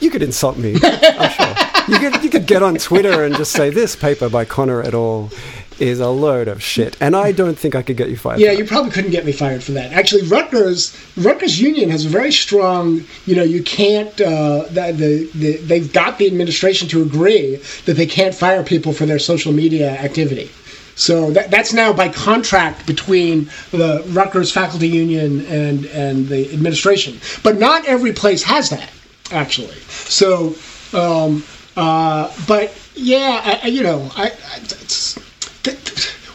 S1: you could insult me. I'm sure. You could you could get on Twitter and just say this paper by Connor et al is a load of shit, and I don't think I could get you fired.
S2: Yeah, you probably couldn't get me fired for that. Actually, Rutgers Rutgers Union has a very strong. You know, you can't. Uh, the, the they've got the administration to agree that they can't fire people for their social media activity. So that, that's now by contract between the Rutgers faculty union and and the administration. But not every place has that actually. So, um, uh, but yeah, I, you know, I, I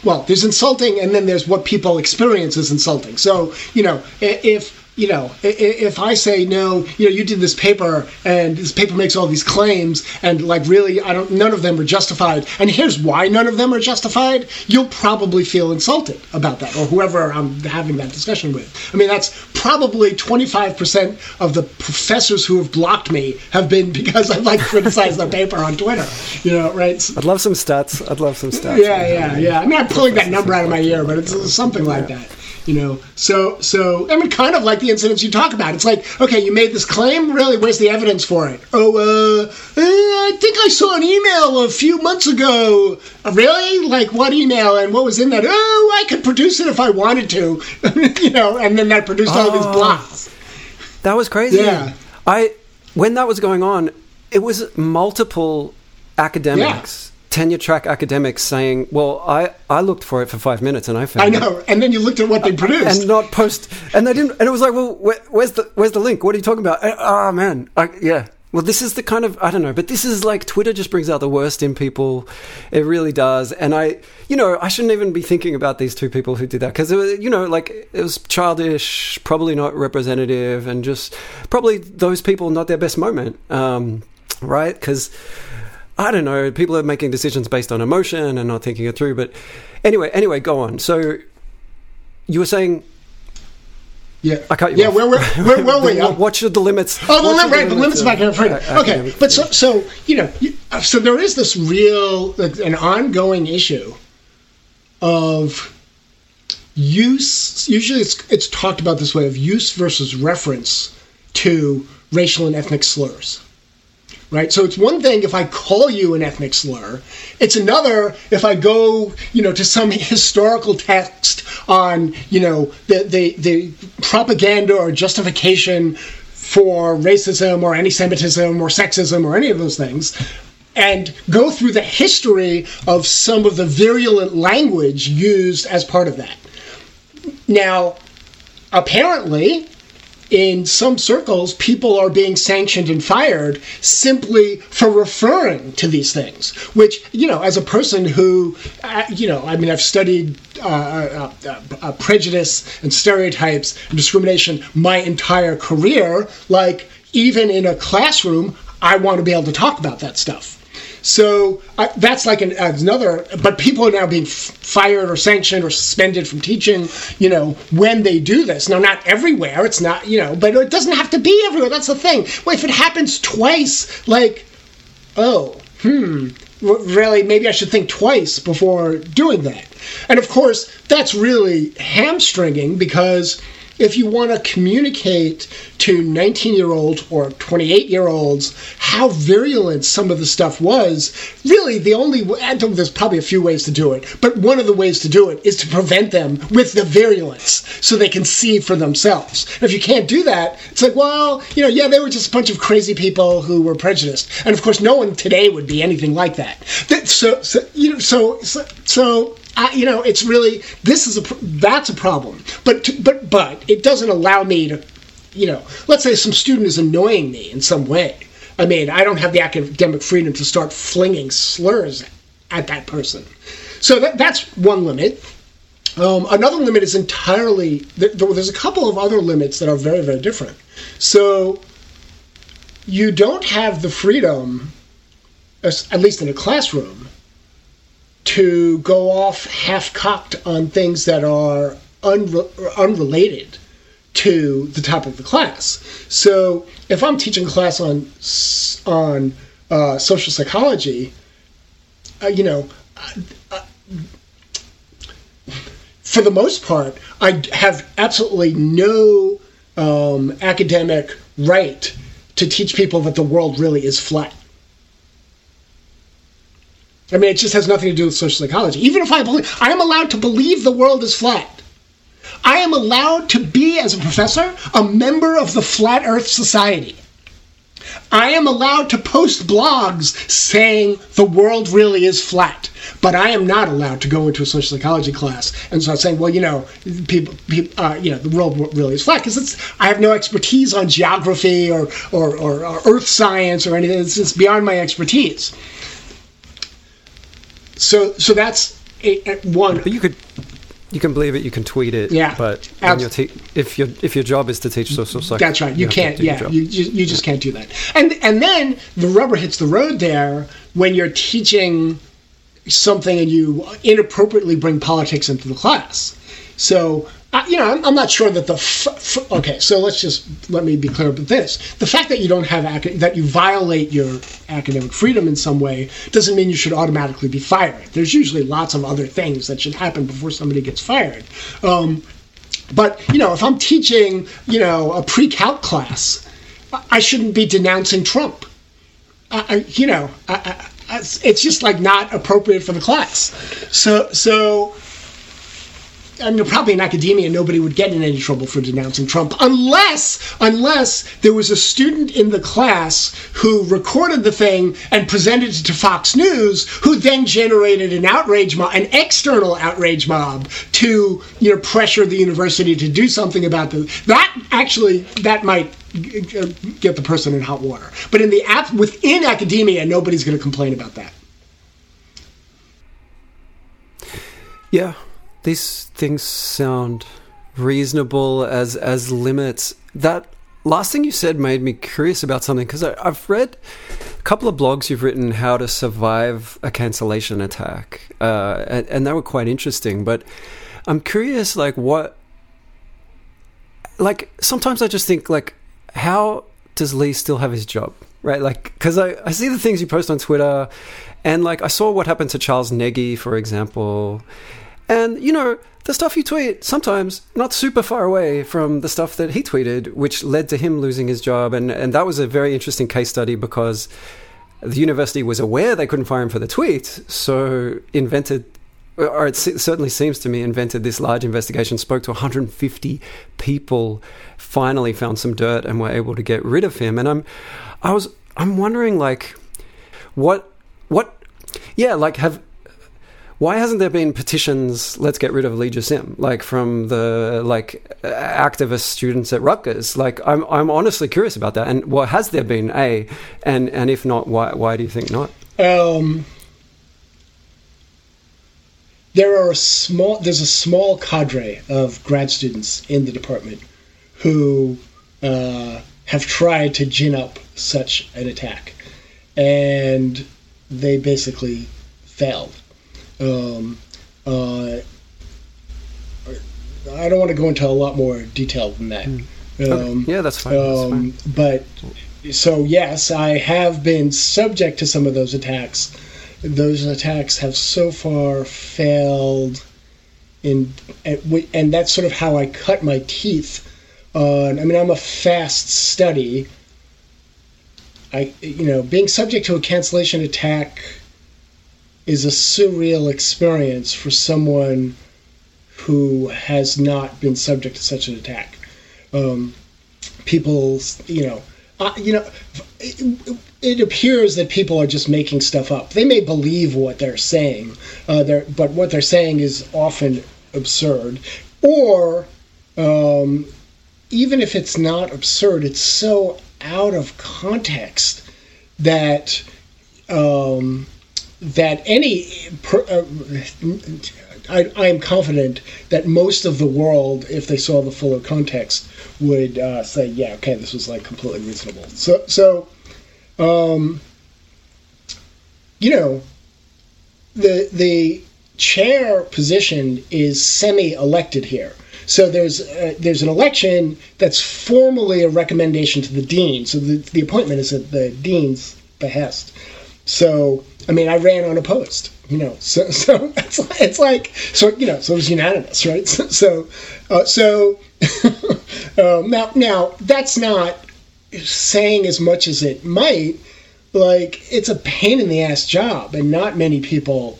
S2: well, there's insulting, and then there's what people experience as insulting. So, you know, if you know, if I say no, you know, you did this paper and this paper makes all these claims and like really, I don't, none of them are justified. And here's why none of them are justified. You'll probably feel insulted about that, or whoever I'm having that discussion with. I mean, that's probably 25% of the professors who have blocked me have been because I've like criticized their paper on Twitter. You know, right?
S1: I'd love some stats. I'd love some stats.
S2: Yeah, yeah, yeah. I mean, I'm pulling that number out of my ear, but it's something like that you know so so i mean kind of like the incidents you talk about. It's like okay you made this claim really where's the evidence for it? Oh uh, eh, i think i saw an email a few months ago. Uh, really? Like what email and what was in that? Oh i could produce it if i wanted to you know and then that produced all these oh. blocks
S1: that was crazy. Yeah. I when that was going on it was multiple academics yeah tenure track academics saying, "Well, I, I looked for it for five minutes and I found."
S2: I know, it. and then you looked at what they produced,
S1: and not post, and they didn't, and it was like, "Well, where, where's the where's the link? What are you talking about?" oh man, I, yeah, well, this is the kind of I don't know, but this is like Twitter just brings out the worst in people. It really does, and I, you know, I shouldn't even be thinking about these two people who did that because it was, you know, like it was childish, probably not representative, and just probably those people not their best moment, um, right? Because I don't know, people are making decisions based on emotion and not thinking it through. But anyway, anyway, go on. So you were saying
S2: yeah,
S1: I cut
S2: you yeah. Off. Where, where, where, where were you?
S1: What should the limits?
S2: Oh, the, right, the limits of academic freedom. Uh, okay, but so, so you know, so there is this real, like, an ongoing issue of use. Usually, it's it's talked about this way of use versus reference to racial and ethnic slurs right? So it's one thing if I call you an ethnic slur. It's another if I go, you know, to some historical text on, you know, the the, the propaganda or justification for racism or anti-Semitism or sexism or any of those things. And go through the history of some of the virulent language used as part of that. Now, apparently, in some circles, people are being sanctioned and fired simply for referring to these things. Which, you know, as a person who, uh, you know, I mean, I've studied uh, uh, uh, uh prejudice and stereotypes and discrimination my entire career. Like, even in a classroom, I want to be able to talk about that stuff. So uh, that's like an, another. But people are now being f- fired or sanctioned or suspended from teaching. You know when they do this. Now, not everywhere. It's not. You know, but it doesn't have to be everywhere. That's the thing. Well, if it happens twice, like, oh, hmm, really, maybe I should think twice before doing that. And of course, that's really hamstringing because if you want to communicate to 19 year olds or 28 year olds how virulent some of the stuff was, really the only there's probably a few ways to do it, but one of the ways to do it is to prevent them with the virulence so they can see for themselves. And if you can't do that, it's like, well, you know, yeah, they were just a bunch of crazy people who were prejudiced, and of course, no one today would be anything like that. So, so you know, so so, so I, you know, it's really this is a that's a problem. But but but it doesn't allow me to, you know, let's say some student is annoying me in some way. I mean, I don't have the academic freedom to start flinging slurs at that person. So that, that's one limit. Um, another limit is entirely there's a couple of other limits that are very very different. So you don't have the freedom, at least in a classroom, to go off half cocked on things that are unre- unrelated to the topic of the class. So if I'm teaching a class on on uh, social psychology, uh, you know, uh, for the most part, I have absolutely no um, academic right to teach people that the world really is flat. I mean, it just has nothing to do with social psychology. Even if I believe, I am allowed to believe the world is flat. I am allowed to be, as a professor, a member of the Flat Earth Society. I am allowed to post blogs saying the world really is flat, but I am not allowed to go into a social psychology class and start saying, well, you know, people, people uh, you know, the world really is flat because I have no expertise on geography or, or, or, or earth science or anything. It's, it's beyond my expertise. So so that's a, a one.
S1: But you could you can believe it. You can tweet it.
S2: Yeah.
S1: But te- if your if your job is to teach social psych,
S2: that's right. You, you can't. Yeah. You you just can't do that. And and then the rubber hits the road there when you're teaching something and you inappropriately bring politics into the class. So uh, you know, I'm, I'm, not sure that the f- f- okay. So let's just let me be clear about this: the fact that you don't have ac- that you violate your academic freedom in some way doesn't mean you should automatically be fired. There's usually lots of other things that should happen before somebody gets fired. Um, but you know, if I'm teaching, you know, a pre-calc class, I shouldn't be denouncing Trump. I, you know, I, it's just like not appropriate for the class. So, so I mean, probably in academia, nobody would get in any trouble for denouncing Trump unless, unless there was a student in the class who recorded the thing and presented it to Fox News, who then generated an outrage mob, an external outrage mob, to you know pressure the university to do something about this. That actually, that might get the person in hot water. But in the app within academia, nobody's going to complain about that.
S1: Yeah, these things sound reasonable as as limits. That last thing you said made me curious about something because I've read a couple of blogs you've written how to survive a cancellation attack, uh, and, and they were quite interesting. But I'm curious, like what, like sometimes I just think like, how does Lee still have his job? Right, like because I, I see the things you post on Twitter, and like I saw what happened to Charles Negy, for example, and, you know, the stuff you tweet sometimes not super far away from the stuff that he tweeted, which led to him losing his job. And, and that was a very interesting case study because the university was aware they couldn't fire him for the tweet, so invented, or it certainly seems to me, invented this large investigation, spoke to 150 people, finally found some dirt, and were able to get rid of him. And I'm, I was, I'm wondering, like, what, what, yeah, like, have why hasn't there been petitions let's get rid of Lee Jussim like from the like activist students at Rutgers. Like I'm I'm honestly curious about that. And what has there been a and and if not why why do you think not? Um
S2: there are a small there's a small cadre of grad students in the department who uh, have tried to gin up such an attack. And they basically failed um, uh, I don't want to go into a lot more detail than that. Mm.
S1: Um, okay. Yeah, that's fine. that's um,
S2: fine. But so yes, I have been subject to some of those attacks. Those attacks have so far failed, in and that's sort of how I cut my teeth. On, I mean, I'm a fast study. I, you know, being subject to a cancellation attack is a surreal experience for someone who has not been subject to such an attack. Um, people, you know, uh, you know, it, it, appears that people are just making stuff up. They may believe what they're saying, uh, they're, but what they're saying is often absurd. Or um, even if it's not absurd, it's so out of context that um, that any uh, I, I, am confident that most of the world, if they saw the fuller context, would uh, say, "Yeah, okay, this was like completely reasonable." So, so, um, you know, the the chair position is semi-elected here. So there's uh, there's an election that's formally a recommendation to the dean. So the, the appointment is at the dean's behest. So I mean, I ran unopposed. You know, so so it's, it's like so you know, so it was unanimous, right? So uh, so um, now now that's not saying as much as it might. Like it's a pain in the ass job, and not many people.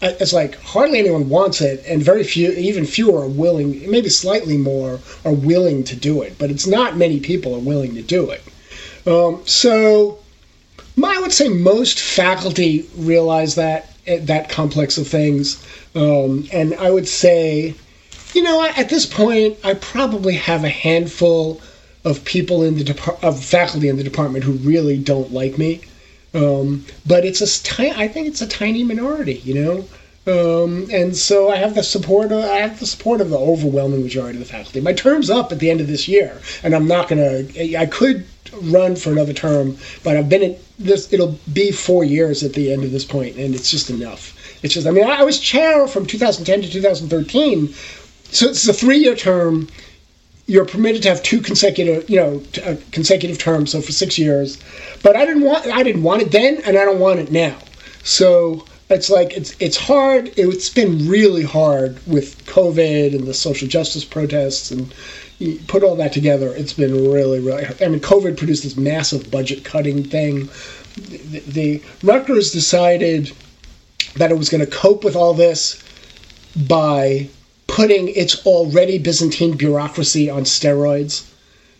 S2: Uh, it's like hardly anyone wants it, and very few, even fewer, are willing. Maybe slightly more are willing to do it, but it's not many people are willing to do it. Um, so I would say most faculty realize that eh, that complex of things, um, and I would say, you know, at this point, I probably have a handful of people in the depart- of faculty in the department who really don't like me. Um, but it's a I think it's a tiny minority, you know. Um, and so I have the support. Of, I have the support of the overwhelming majority of the faculty. My term's up at the end of this year, and I'm not gonna. I could run for another term, but I've been in this. It'll be four years at the end of this point, and it's just enough. It's just. I mean, I was chair from 2010 to 2013, so it's a three-year term. You're permitted to have two consecutive, you know, uh, consecutive terms. So for six years, but I didn't want. I didn't want it then, and I don't want it now. So it's like it's it's hard. It's been really hard with COVID and the social justice protests and you put all that together, it's been really, really. I mean, COVID produced this massive budget cutting thing. The, the Rutgers decided that it was going to cope with all this by putting its already Byzantine bureaucracy on steroids.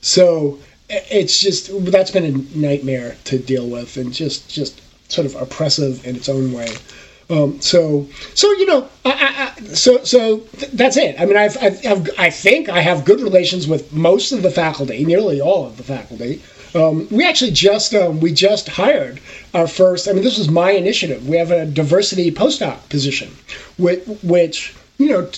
S2: So it's just that's been a nightmare to deal with, and just just sort of oppressive in its own way. Um, so, so you know, I, I, so so th- that's it. I mean, I've, I've, I've, i think I have good relations with most of the faculty, nearly all of the faculty. Um, we actually just um, we just hired our first. I mean, this was my initiative. We have a diversity postdoc position, which, which you know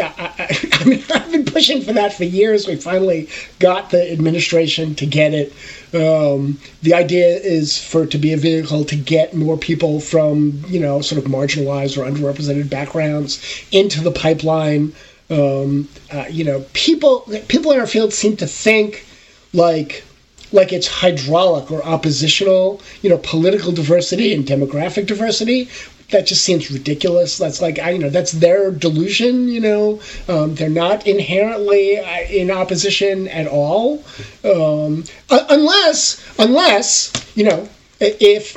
S2: I, I, mean, I've been pushing for that for years. We finally got the administration to get it. Um, the idea is for it to be a vehicle to get more people from, you know, sort of marginalized or underrepresented backgrounds into the pipeline. Um, uh, you know, people people in our field seem to think like like it's hydraulic or oppositional, you know, political diversity and demographic diversity, that just seems ridiculous. That's like I, you know, that's their delusion. You know, um, they're not inherently uh, in opposition at all, um, unless unless you know if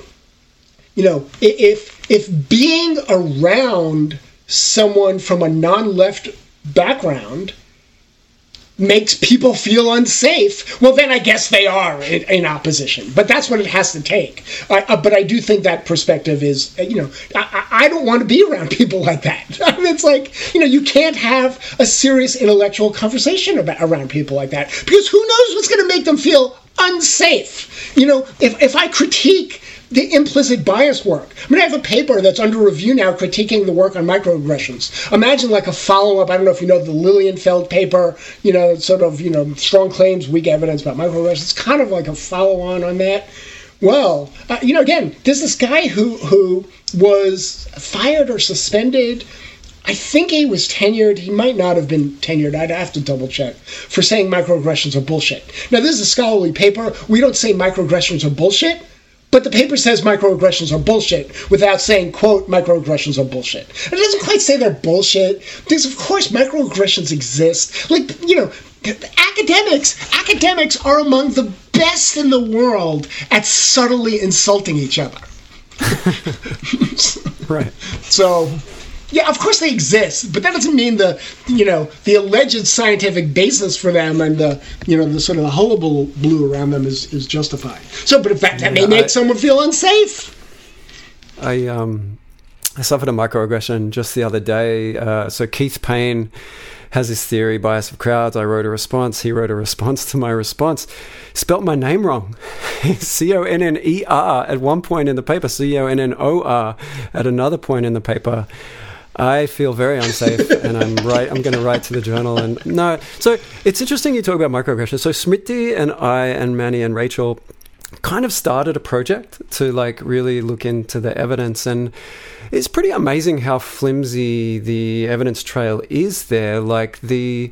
S2: you know if if being around someone from a non-left background makes people feel unsafe, well, then I guess they are in, in opposition. But that's what it has to take. I, uh, but I do think that perspective is, uh, you know, I, I don't want to be around people like that. It's like, you know, you can't have a serious intellectual conversation about around people like that because who knows what's going to make them feel unsafe. You know, if, if I critique the implicit bias work. I mean, I have a paper that's under review now critiquing the work on microaggressions. Imagine like a follow up. I don't know if you know the Lilienfeld paper, you know, sort of, you know, strong claims, weak evidence about microaggressions. It's kind of like a follow on on that. Well, uh, you know, again, there's this guy who who was fired or suspended. I think he was tenured. He might not have been tenured. I'd have to double check for saying microaggressions are bullshit. Now, this is a scholarly paper. We don't say microaggressions are bullshit. But the paper says microaggressions are bullshit without saying, quote, microaggressions are bullshit. It doesn't quite say they're bullshit, because of course microaggressions exist. Like, you know, academics, academics are among the best in the world at subtly insulting each other.
S1: right.
S2: So yeah, of course they exist, but that doesn't mean the you know the alleged scientific basis for them and the you know the sort of the hullabaloo around them is, is justified. So, but in fact, that yeah, may make I, someone feel unsafe.
S1: I um I suffered a microaggression just the other day. Uh, so Keith Payne has this theory, bias of crowds. I wrote a response. He wrote a response to my response. Spelt my name wrong. C O N N E R at one point in the paper. C O N N O R at another point in the paper. I feel very unsafe, and I'm right. I'm going to write to the journal. And no, so it's interesting you talk about microaggressions. So Smriti and I and Manny and Rachel kind of started a project to like really look into the evidence and it's pretty amazing how flimsy the evidence trail is there like the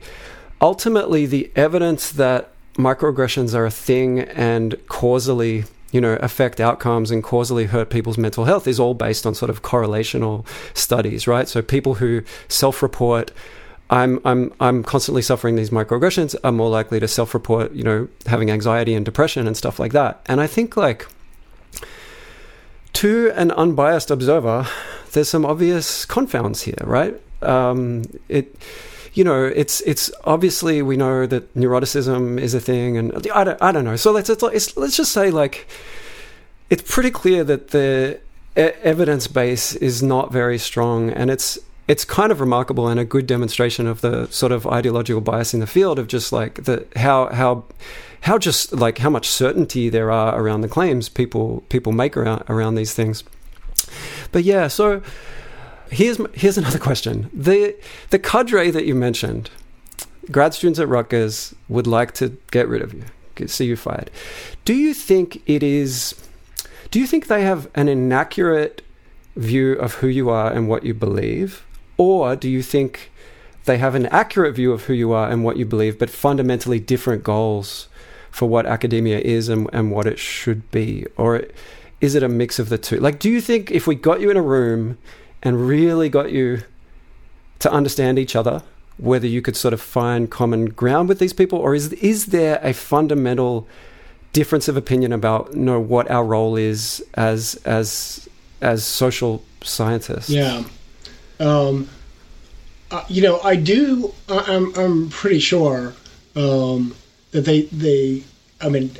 S1: ultimately the evidence that microaggressions are a thing and causally you know, affect outcomes and causally hurt people's mental health is all based on sort of correlational studies, right? So people who self-report I'm I'm I'm constantly suffering these microaggressions are more likely to self-report, you know, having anxiety and depression and stuff like that. And I think like to an unbiased observer, there's some obvious confounds here, right? Um, it you know, it's it's obviously we know that neuroticism is a thing, and I don't I don't know. So let's let's let's just say like it's pretty clear that the evidence base is not very strong, and it's it's kind of remarkable and a good demonstration of the sort of ideological bias in the field of just like the how how how just like how much certainty there are around the claims people people make around around these things. But yeah, so here's here's another question. The the cadre that you mentioned, grad students at Rutgers would like to get rid of you, see you fired. Do you think it is? Do you think they have an inaccurate view of who you are and what you believe, or do you think they have an accurate view of who you are and what you believe, but fundamentally different goals for what academia is and, and what it should be, or is it a mix of the two? Like, do you think if we got you in a room and really got you to understand each other, whether you could sort of find common ground with these people, or is is there a fundamental difference of opinion about you know what our role is as as as social scientists?
S2: Yeah. Um, uh, you know, I do. I'm I'm pretty sure um, that they they. I mean,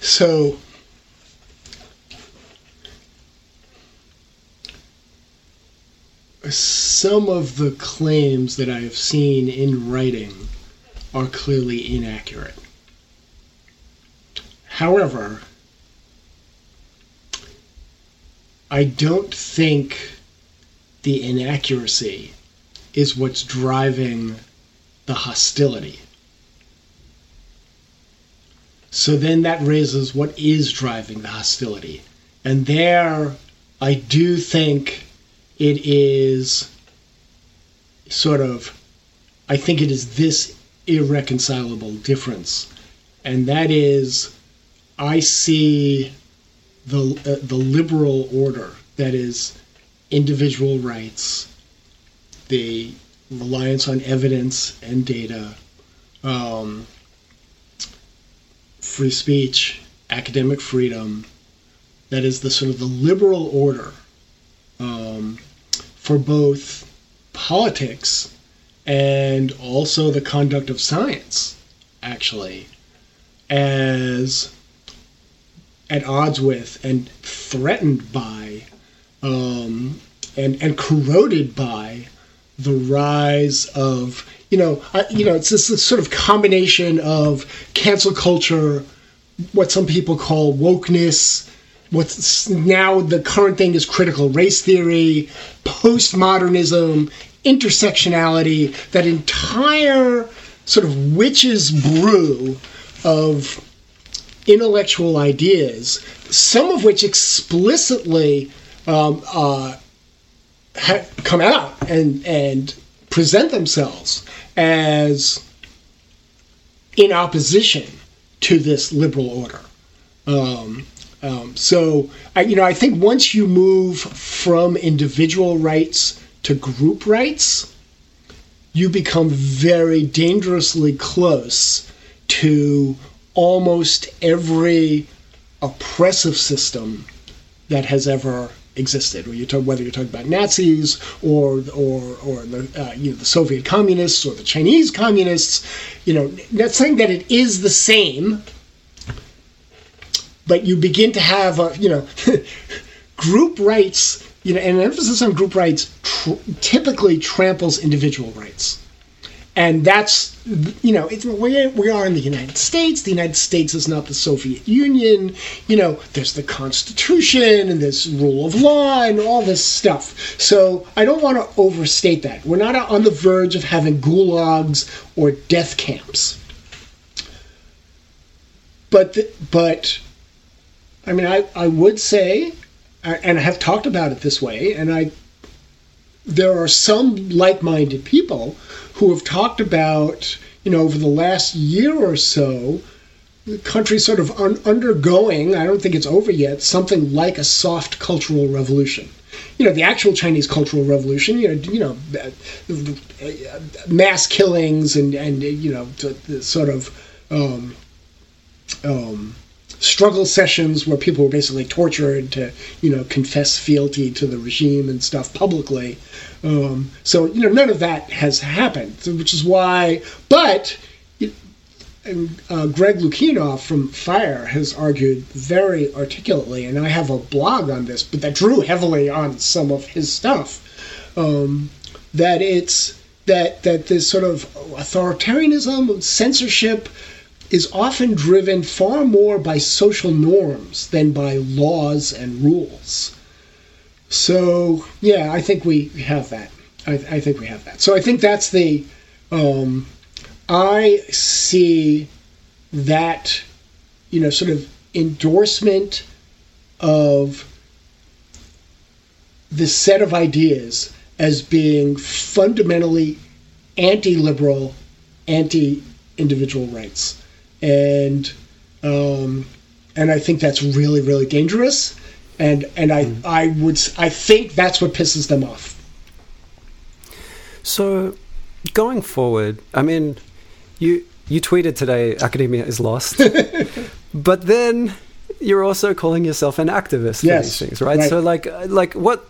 S2: so. Some of the claims that I have seen in writing are clearly inaccurate. However, I don't think the inaccuracy is what's driving the hostility. So then that raises what is driving the hostility. And there, I do think it is sort of, I think it is this irreconcilable difference. And that is, I see the, uh, the liberal order, that is, individual rights, the reliance on evidence and data, um, free speech, academic freedom, that is the sort of the liberal order um, for both politics and also the conduct of science, actually, as at odds with and threatened by um, and and corroded by the rise of you know I, you know it's this, this sort of combination of cancel culture, what some people call wokeness, what's now the current thing is critical race theory, postmodernism, intersectionality, that entire sort of witch's brew of intellectual ideas, some of which explicitly um, uh, come out and and present themselves as in opposition to this liberal order. Um, um, so, I, you know, I think once you move from individual rights to group rights, you become very dangerously close to almost every oppressive system that has ever existed. Or you talk, whether you're talking about Nazis or or or the uh, you know the Soviet communists or the Chinese communists, you know, not saying that it is the same, but you begin to have a, you know group rights. You know, an emphasis on group rights tr- typically tramples individual rights. And that's you know we, we are in the united states. The united states is not the soviet union. You know there's the constitution and there's rule of law and all this stuff. So i don't want to overstate that. We're not on the verge of having gulags or death camps. But the, but i mean i i would say and i have talked about it this way and i there are some like-minded people who have talked about, you know, over the last year or so, the country sort of un- undergoing, I don't think it's over yet, something like a soft cultural revolution. You know, the actual Chinese cultural revolution, you know, you know, mass killings and, and you know, the sort of um, um, struggle sessions where people were basically tortured to, you know, confess fealty to the regime and stuff publicly. Um, so you know none of that has happened, which is why. But and, uh, Greg Lukianoff from Fire has argued very articulately, and I have a blog on this, but that drew heavily on some of his stuff. Um, that it's that that this sort of authoritarianism, censorship, is often driven far more by social norms than by laws and rules. So yeah, I think we have that. I, I think we have that. So I think that's the. Um, I see that, you know, sort of endorsement of this set of ideas as being fundamentally anti-liberal, anti-individual rights, and um, and I think that's really really dangerous and and I mm. I would I think that's what pisses them off.
S1: So, going forward, I mean, you you tweeted today, academia is lost, but then you're also calling yourself an activist for yes, these things, right? right? So, like, like what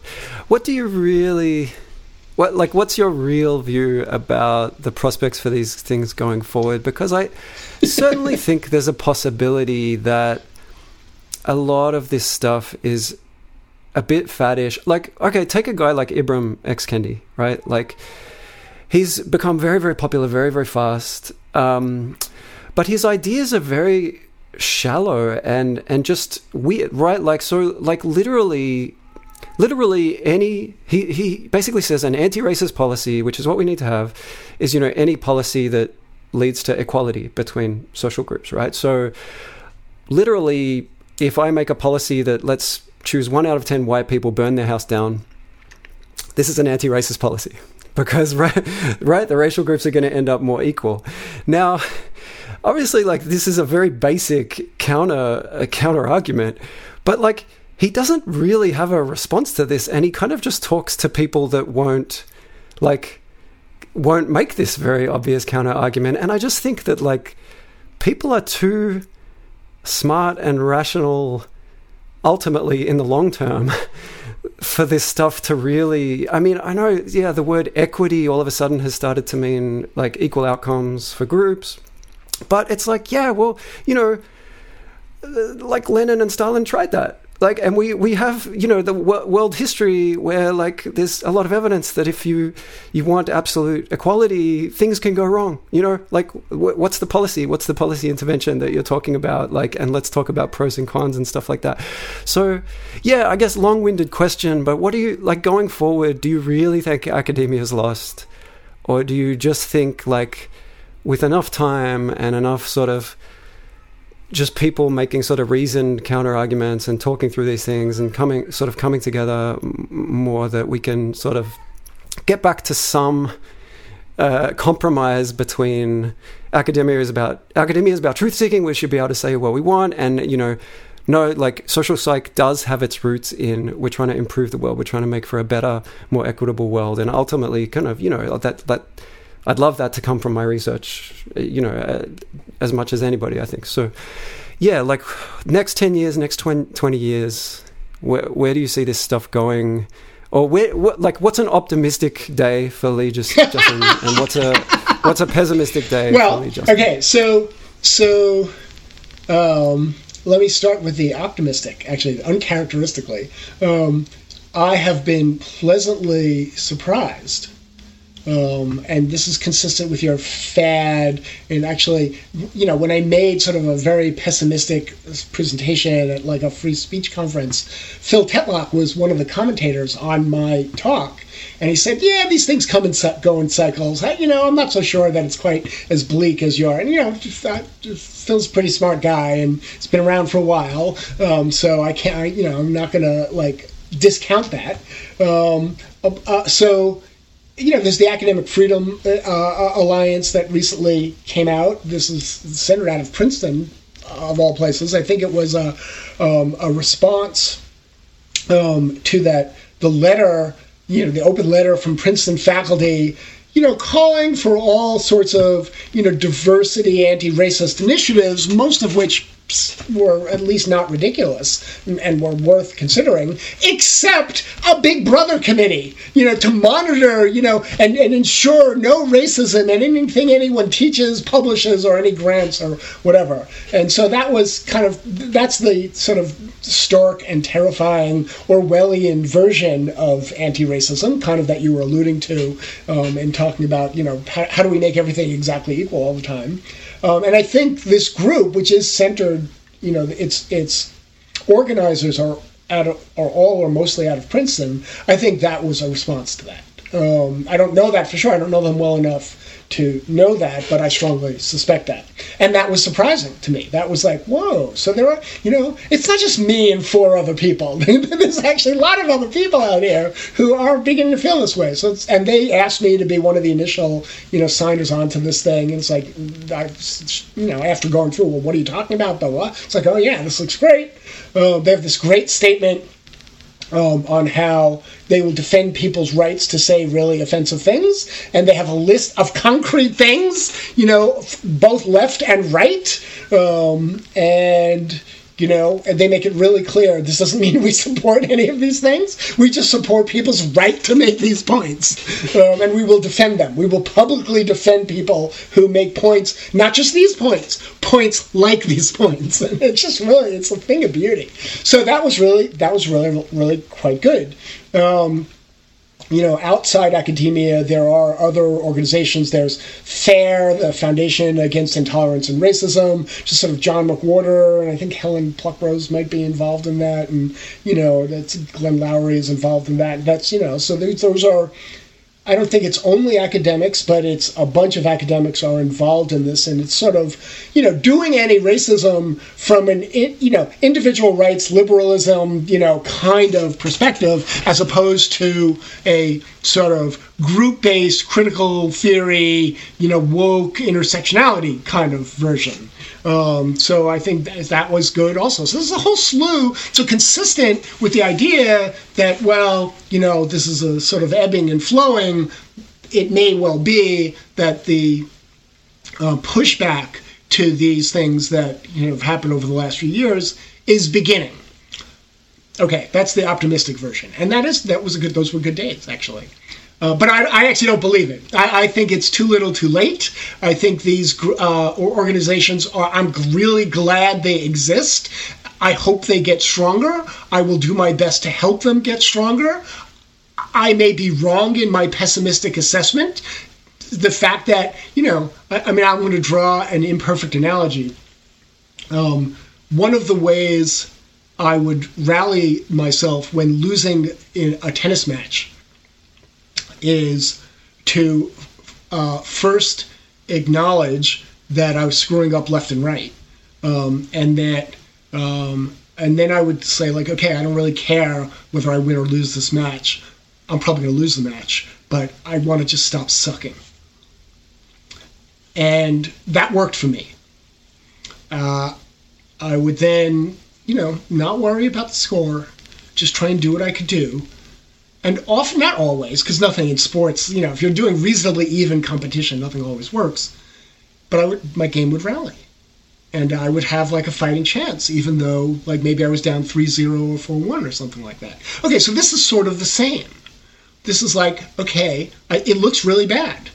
S1: what do you really what like what's your real view about the prospects for these things going forward? Because I certainly think there's a possibility that a lot of this stuff is a bit faddish. Like, okay, take a guy like Ibram X Kendi, right? Like, he's become very, very popular very, very fast. Um, but his ideas are very shallow and and just weird, right? Like, so, like, literally literally any he, he basically says an anti-racist policy which is what we need to have is you know any policy that leads to equality between social groups right? So literally if i make a policy that let's choose one out of 10 white people burn their house down this is an anti-racist policy. Because right right the racial groups are going to end up more equal. Now obviously like this is a very basic counter counter argument but like he doesn't really have a response to this and he kind of just talks to people that won't like won't make this very obvious counter argument. And i just think that like people are too smart and rational ultimately in the long term for this stuff to really i mean i know yeah the word equity all of a sudden has started to mean like equal outcomes for groups. But it's like yeah well you know uh, like lenin and stalin tried that like and we we have you know the world history where like there's a lot of evidence that if you you want absolute equality things can go wrong you know? Like what's the policy? What's the policy intervention that you're talking about? Like and let's talk about pros and cons and stuff like that. So yeah i guess long-winded question but what do you like going forward do you really think academia is lost? Or do you just think like with enough time and enough sort of just people making sort of reasoned counter arguments and talking through these things and coming sort of coming together more that we can sort of get back to some uh, compromise between academia is about academia is about truth seeking. We should be able to say what we want and you know no like social psych does have its roots in we're trying to improve the world. We're trying to make for a better more equitable world. And ultimately kind of you know that that I'd love that to come from my research, you know, uh, as much as anybody, I think. So, yeah, like next 10 years, next 20, 20 years, where, where do you see this stuff going? Or where, what, like, what's an optimistic day for Lee just, Jussim, and what's a what's a pessimistic day
S2: well,
S1: for Lee Jussim?
S2: Okay, so so um, let me start with the optimistic. Actually, uncharacteristically, um, I have been pleasantly surprised um, and this is consistent with your fad. And actually, you know, when I made sort of a very pessimistic presentation at like a free speech conference, Phil Tetlock was one of the commentators on my talk. And he said, "Yeah, these things come and go in cycles. You know, I'm not so sure that it's quite as bleak as you are." And you know, Phil's a pretty smart guy, and it's been around for a while. Um, so I can't, I, you know, I'm not gonna like discount that. Um, uh, so you know, there's the Academic Freedom uh, uh, Alliance that recently came out. This is centered out of Princeton, of all places. I think it was a, um, a response um, to that the letter, you know, the open letter from Princeton faculty, you know, calling for all sorts of you know diversity, anti-racist initiatives, most of which were at least not ridiculous and were worth considering, except a big brother committee, you know, to monitor, you know, and, and ensure no racism in anything anyone teaches, publishes, or any grants or whatever. And so that was kind of, that's the sort of stark and terrifying Orwellian version of anti racism, kind of that you were alluding to um, in talking about, you know, how, how do we make everything exactly equal all the time. Um, and I think this group, which is centered, you know, its its organizers are out of, are all or mostly out of Princeton. I think that was a response to that. Um, I don't know that for sure. I don't know them well enough to know that, but I strongly suspect that. And that was surprising to me. That was like, whoa. So there are, you know, it's not just me and four other people. There's actually a lot of other people out here who are beginning to feel this way. So and they asked me to be one of the initial, you know, signers onto this thing. And it's like, I, you know, after going through, well, what are you talking about? But what? It's like, oh yeah, this looks great. Uh, they have this great statement um, on how they will defend people's rights to say really offensive things, and they have a list of concrete things, you know, both left and right, um, and you know, and they make it really clear this doesn't mean we support any of these things. We just support people's right to make these points. Um, and we will defend them. We will publicly defend people who make points, not just these points, points like these points. And it's just really, it's a thing of beauty. So that was really, that was really, really quite good. Um, you know, outside academia, there are other organizations. There's FAIR, the Foundation Against Intolerance and Racism, just sort of John McWhorter, and I think Helen Pluckrose might be involved in that, and you know, that's Glenn Loury is involved in that. That's you know, so those are I don't think it's only academics, but it's a bunch of academics are involved in this, and it's sort of, you know, doing anti-racism from an, you know, individual rights liberalism, you know, kind of perspective, as opposed to a sort of group-based critical theory, you know, woke intersectionality kind of version. Um, so I think that, that was good also. So there's a whole slew. So consistent with the idea that, well, you know, this is a sort of ebbing and flowing. It may well be that the uh, pushback to these things that you know, have happened over the last few years is beginning. Okay, that's the optimistic version, and that is that was a good. Those were good days, actually. Uh, but I, I, actually don't believe it. I, I, think it's too little, too late. I think these uh, organizations are. I'm really glad they exist. I hope they get stronger. I will do my best to help them get stronger. I may be wrong in my pessimistic assessment. The fact that you know, I, I mean, I'm going to draw an imperfect analogy. Um, one of the ways I would rally myself when losing in a tennis match is to uh, first acknowledge that I was screwing up left and right, um, and that, um, and then I would say like, okay, I don't really care whether I win or lose this match. I'm probably going to lose the match, but I want to just stop sucking. And that worked for me. Uh, I would then, you know, not worry about the score, just try and do what I could do, and often not always because nothing in sports you know if you're doing reasonably even competition nothing always works. But i would my game would rally. And i would have like a fighting chance even though like maybe i was down 3-0 or 4-1 or something like that. Okay so this is sort of the same. This is like okay I, it looks really bad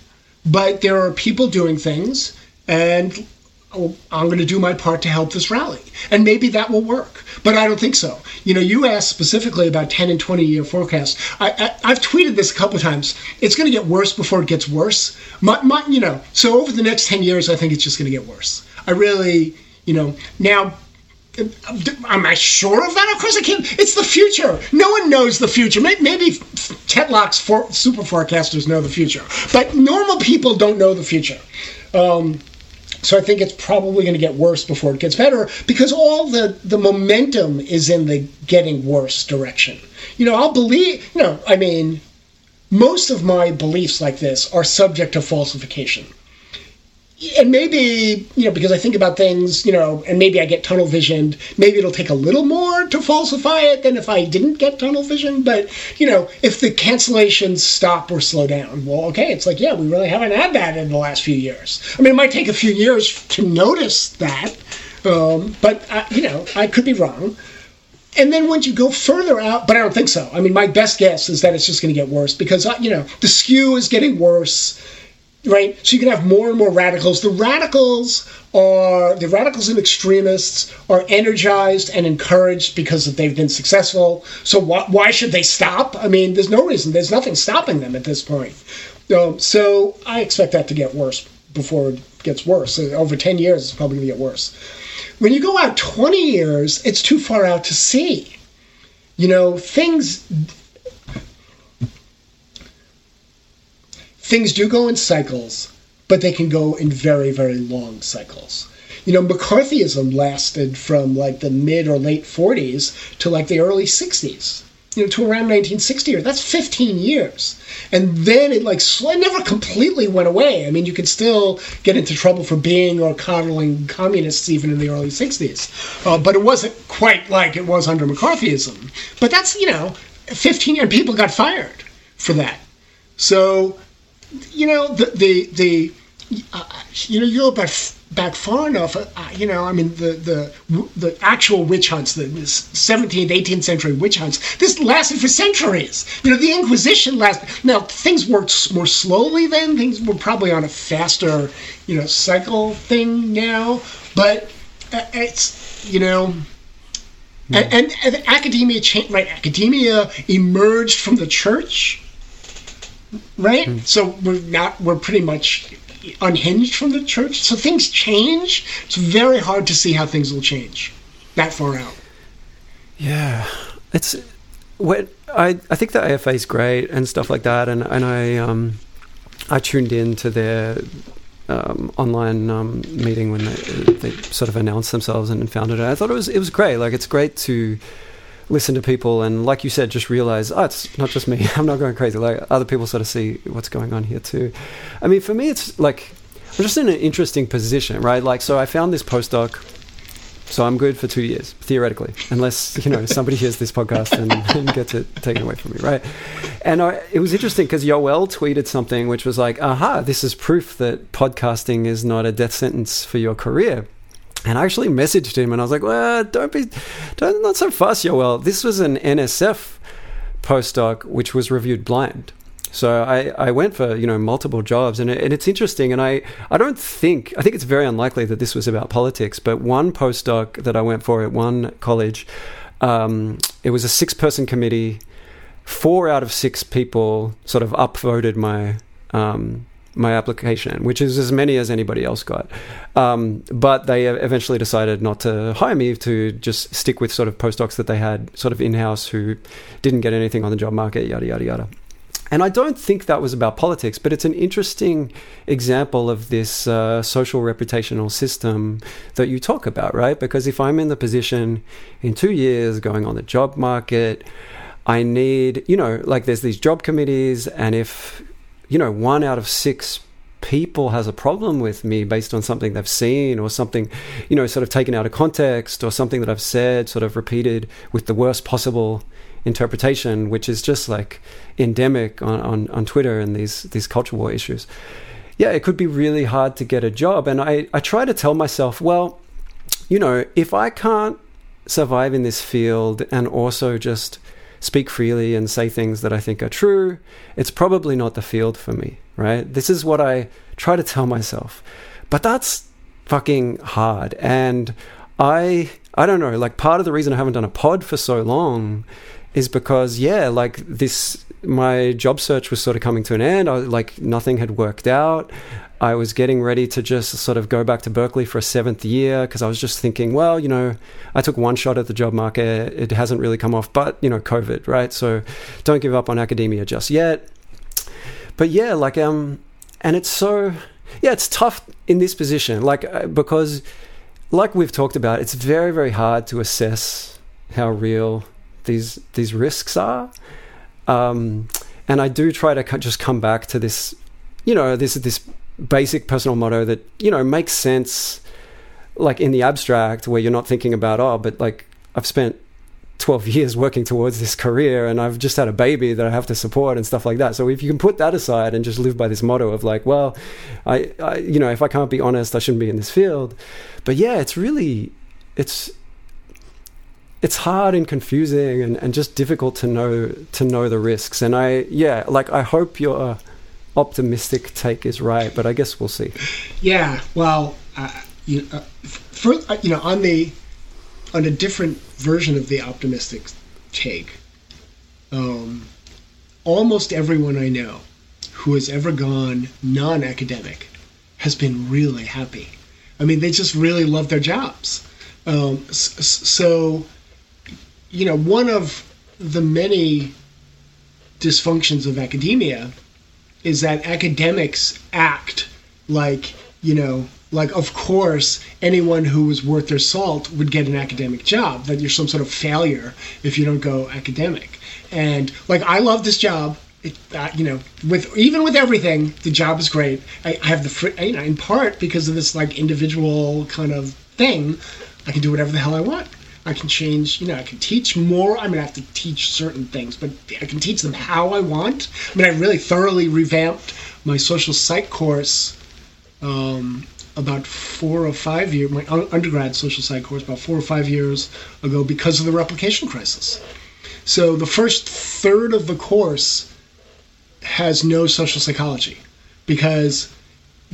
S2: but there are people doing things and oh, I'm going to do my part to help this rally. And maybe that will work. But I don't think so. You know, you asked specifically about 10 and 20 year forecasts. I, I, have tweeted this a couple times. It's going to get worse before it gets worse. My, my, you know, so over the next 10 years, I think it's just going to get worse. I really, you know, now Am I sure of that? Of course I can't. It's the future. No one knows the future. Maybe Tetlock's for, super forecasters know the future, but normal people don't know the future. Um, so I think it's probably going to get worse before it gets better because all the, the momentum is in the getting worse direction. You know, I'll believe, you know, I mean, most of my beliefs like this are subject to falsification and maybe you know because I think about things, you know, and maybe I get tunnel visioned. Maybe it'll take a little more to falsify it than if I didn't get tunnel vision. But you know, if the cancellations stop or slow down, well, okay, it's like yeah, we really haven't had that in the last few years. I mean, it might take a few years to notice that, um, but I, you know, I could be wrong. And then once you go further out, but I don't think so. I mean, my best guess is that it's just going to get worse because uh, you know the skew is getting worse right? So you can have more and more radicals. The radicals are the radicals and extremists are energized and encouraged because they've been successful. So why, why should they stop? I mean, there's no reason. There's nothing stopping them at this point. Um, so I expect that to get worse before it gets worse. Over 10 years, it's probably going to get worse. When you go out 20 years, it's too far out to see. You know, things things do go in cycles, but they can go in very, very long cycles. You know, McCarthyism lasted from like the mid or late 40s to like the early 60s, you know, to around 1960. Or that's 15 years, and then it like it never completely went away. I mean, you could still get into trouble for being or coddling communists even in the early 60s, uh, but it wasn't quite like it was under McCarthyism. But that's you know, 15 and people got fired for that. So you know the the, the uh, you know you know about back far enough, uh, you know, I mean, the the the actual witch hunts, the 17th, 18th century witch hunts, this lasted for centuries. You know, the Inquisition lasted. Now things worked more slowly then. Things were probably on a faster, you know, cycle thing now. But uh, it's you know. Mm. And, and, and, academia changed, right? Academia emerged from the church, right? Mm. So we're not, we're pretty much unhinged from the church. So things change. It's very hard to see how things will change that far out.
S1: Yeah, it's what I I think the AFA is great and stuff like that, and and I um I tuned in to their um, online um, meeting when they, they sort of announced themselves and founded it. I thought it was it was great. Like it's great to listen to people and like you said just realize oh it's not just me. I'm not going crazy. Like other people sort of see what's going on here too. I mean for me it's like i'm just in an interesting position right? Like so i found this postdoc so i'm good for two years theoretically unless you know somebody hears this podcast and, and gets it taken away from me right? And I, it was interesting because yoel tweeted something which was like aha this is proof that podcasting is not a death sentence for your career and I actually messaged him and I was like, well, don't be, don't, not so fast, Yoel. This was an NSF postdoc which was reviewed blind. So I, I went for you know multiple jobs and, and it's interesting and I, I don't think I think it's very unlikely that this was about politics but one postdoc that I went for at one college um, it was a six person committee four out of six people sort of upvoted my um, my application, which is as many as anybody else got. Um, but they eventually decided not to hire me to just stick with sort of postdocs that they had sort of in house who didn't get anything on the job market, yada, yada, yada. And I don't think that was about politics, but it's an interesting example of this uh, social reputational system that you talk about, right? Because if I'm in the position in two years going on the job market, I need, you know, like there's these job committees, and if you know, one out of six people has a problem with me based on something they've seen or something, you know, sort of taken out of context or something that I've said, sort of repeated with the worst possible interpretation, which is just like endemic on, on, on Twitter and these these culture war issues. Yeah, it could be really hard to get a job. And I, I try to tell myself, well, you know, if I can't survive in this field and also just speak freely and say things that I think are true, it's probably not the field for me, right? This is what I try to tell myself. But that's fucking hard. And I I don't know, like part of the reason I haven't done a pod for so long is because yeah, like this my job search was sort of coming to an end. I, like nothing had worked out. I was getting ready to just sort of go back to Berkeley for a seventh year because I was just thinking, well, you know, I took one shot at the job market. It hasn't really come off, but, you know, COVID, right? So don't give up on academia just yet. But yeah, like, um, and it's so, yeah, it's tough in this position, like, uh, because, like we've talked about, it's very, very hard to assess how real these these risks are. Um, and I do try to just come back to this, you know, this this basic personal motto that you know makes sense like in the abstract where you're not thinking about oh but like i've spent 12 years working towards this career and i've just had a baby that i have to support and stuff like that. So if you can put that aside and just live by this motto of like well i, I you know if i can't be honest i shouldn't be in this field. But yeah it's really it's it's hard and confusing and, and just difficult to know to know the risks. And i yeah like i hope you're optimistic take is right, but I guess we'll see.
S2: Yeah, well, uh, you, uh, for, uh, you know, on the on a different version of the optimistic take, um, almost everyone I know who has ever gone non-academic has been really happy. I mean, they just really love their jobs. Um, so, you know, one of the many dysfunctions of academia is that academics act like you know like of course anyone who was worth their salt would get an academic job that you're some sort of failure if you don't go academic. And like i love this job. It, uh, you know with even with everything the job is great. I, I have the free you know in part because of this like individual kind of thing i can do whatever the hell i want I can change, you know, I can teach more. I'm going to have to teach certain things, but I can teach them how I want. I mean, I really thoroughly revamped my social psych course um, about four or five years, my undergrad social psych course about four or five years ago because of the replication crisis. So the first third of the course has no social psychology because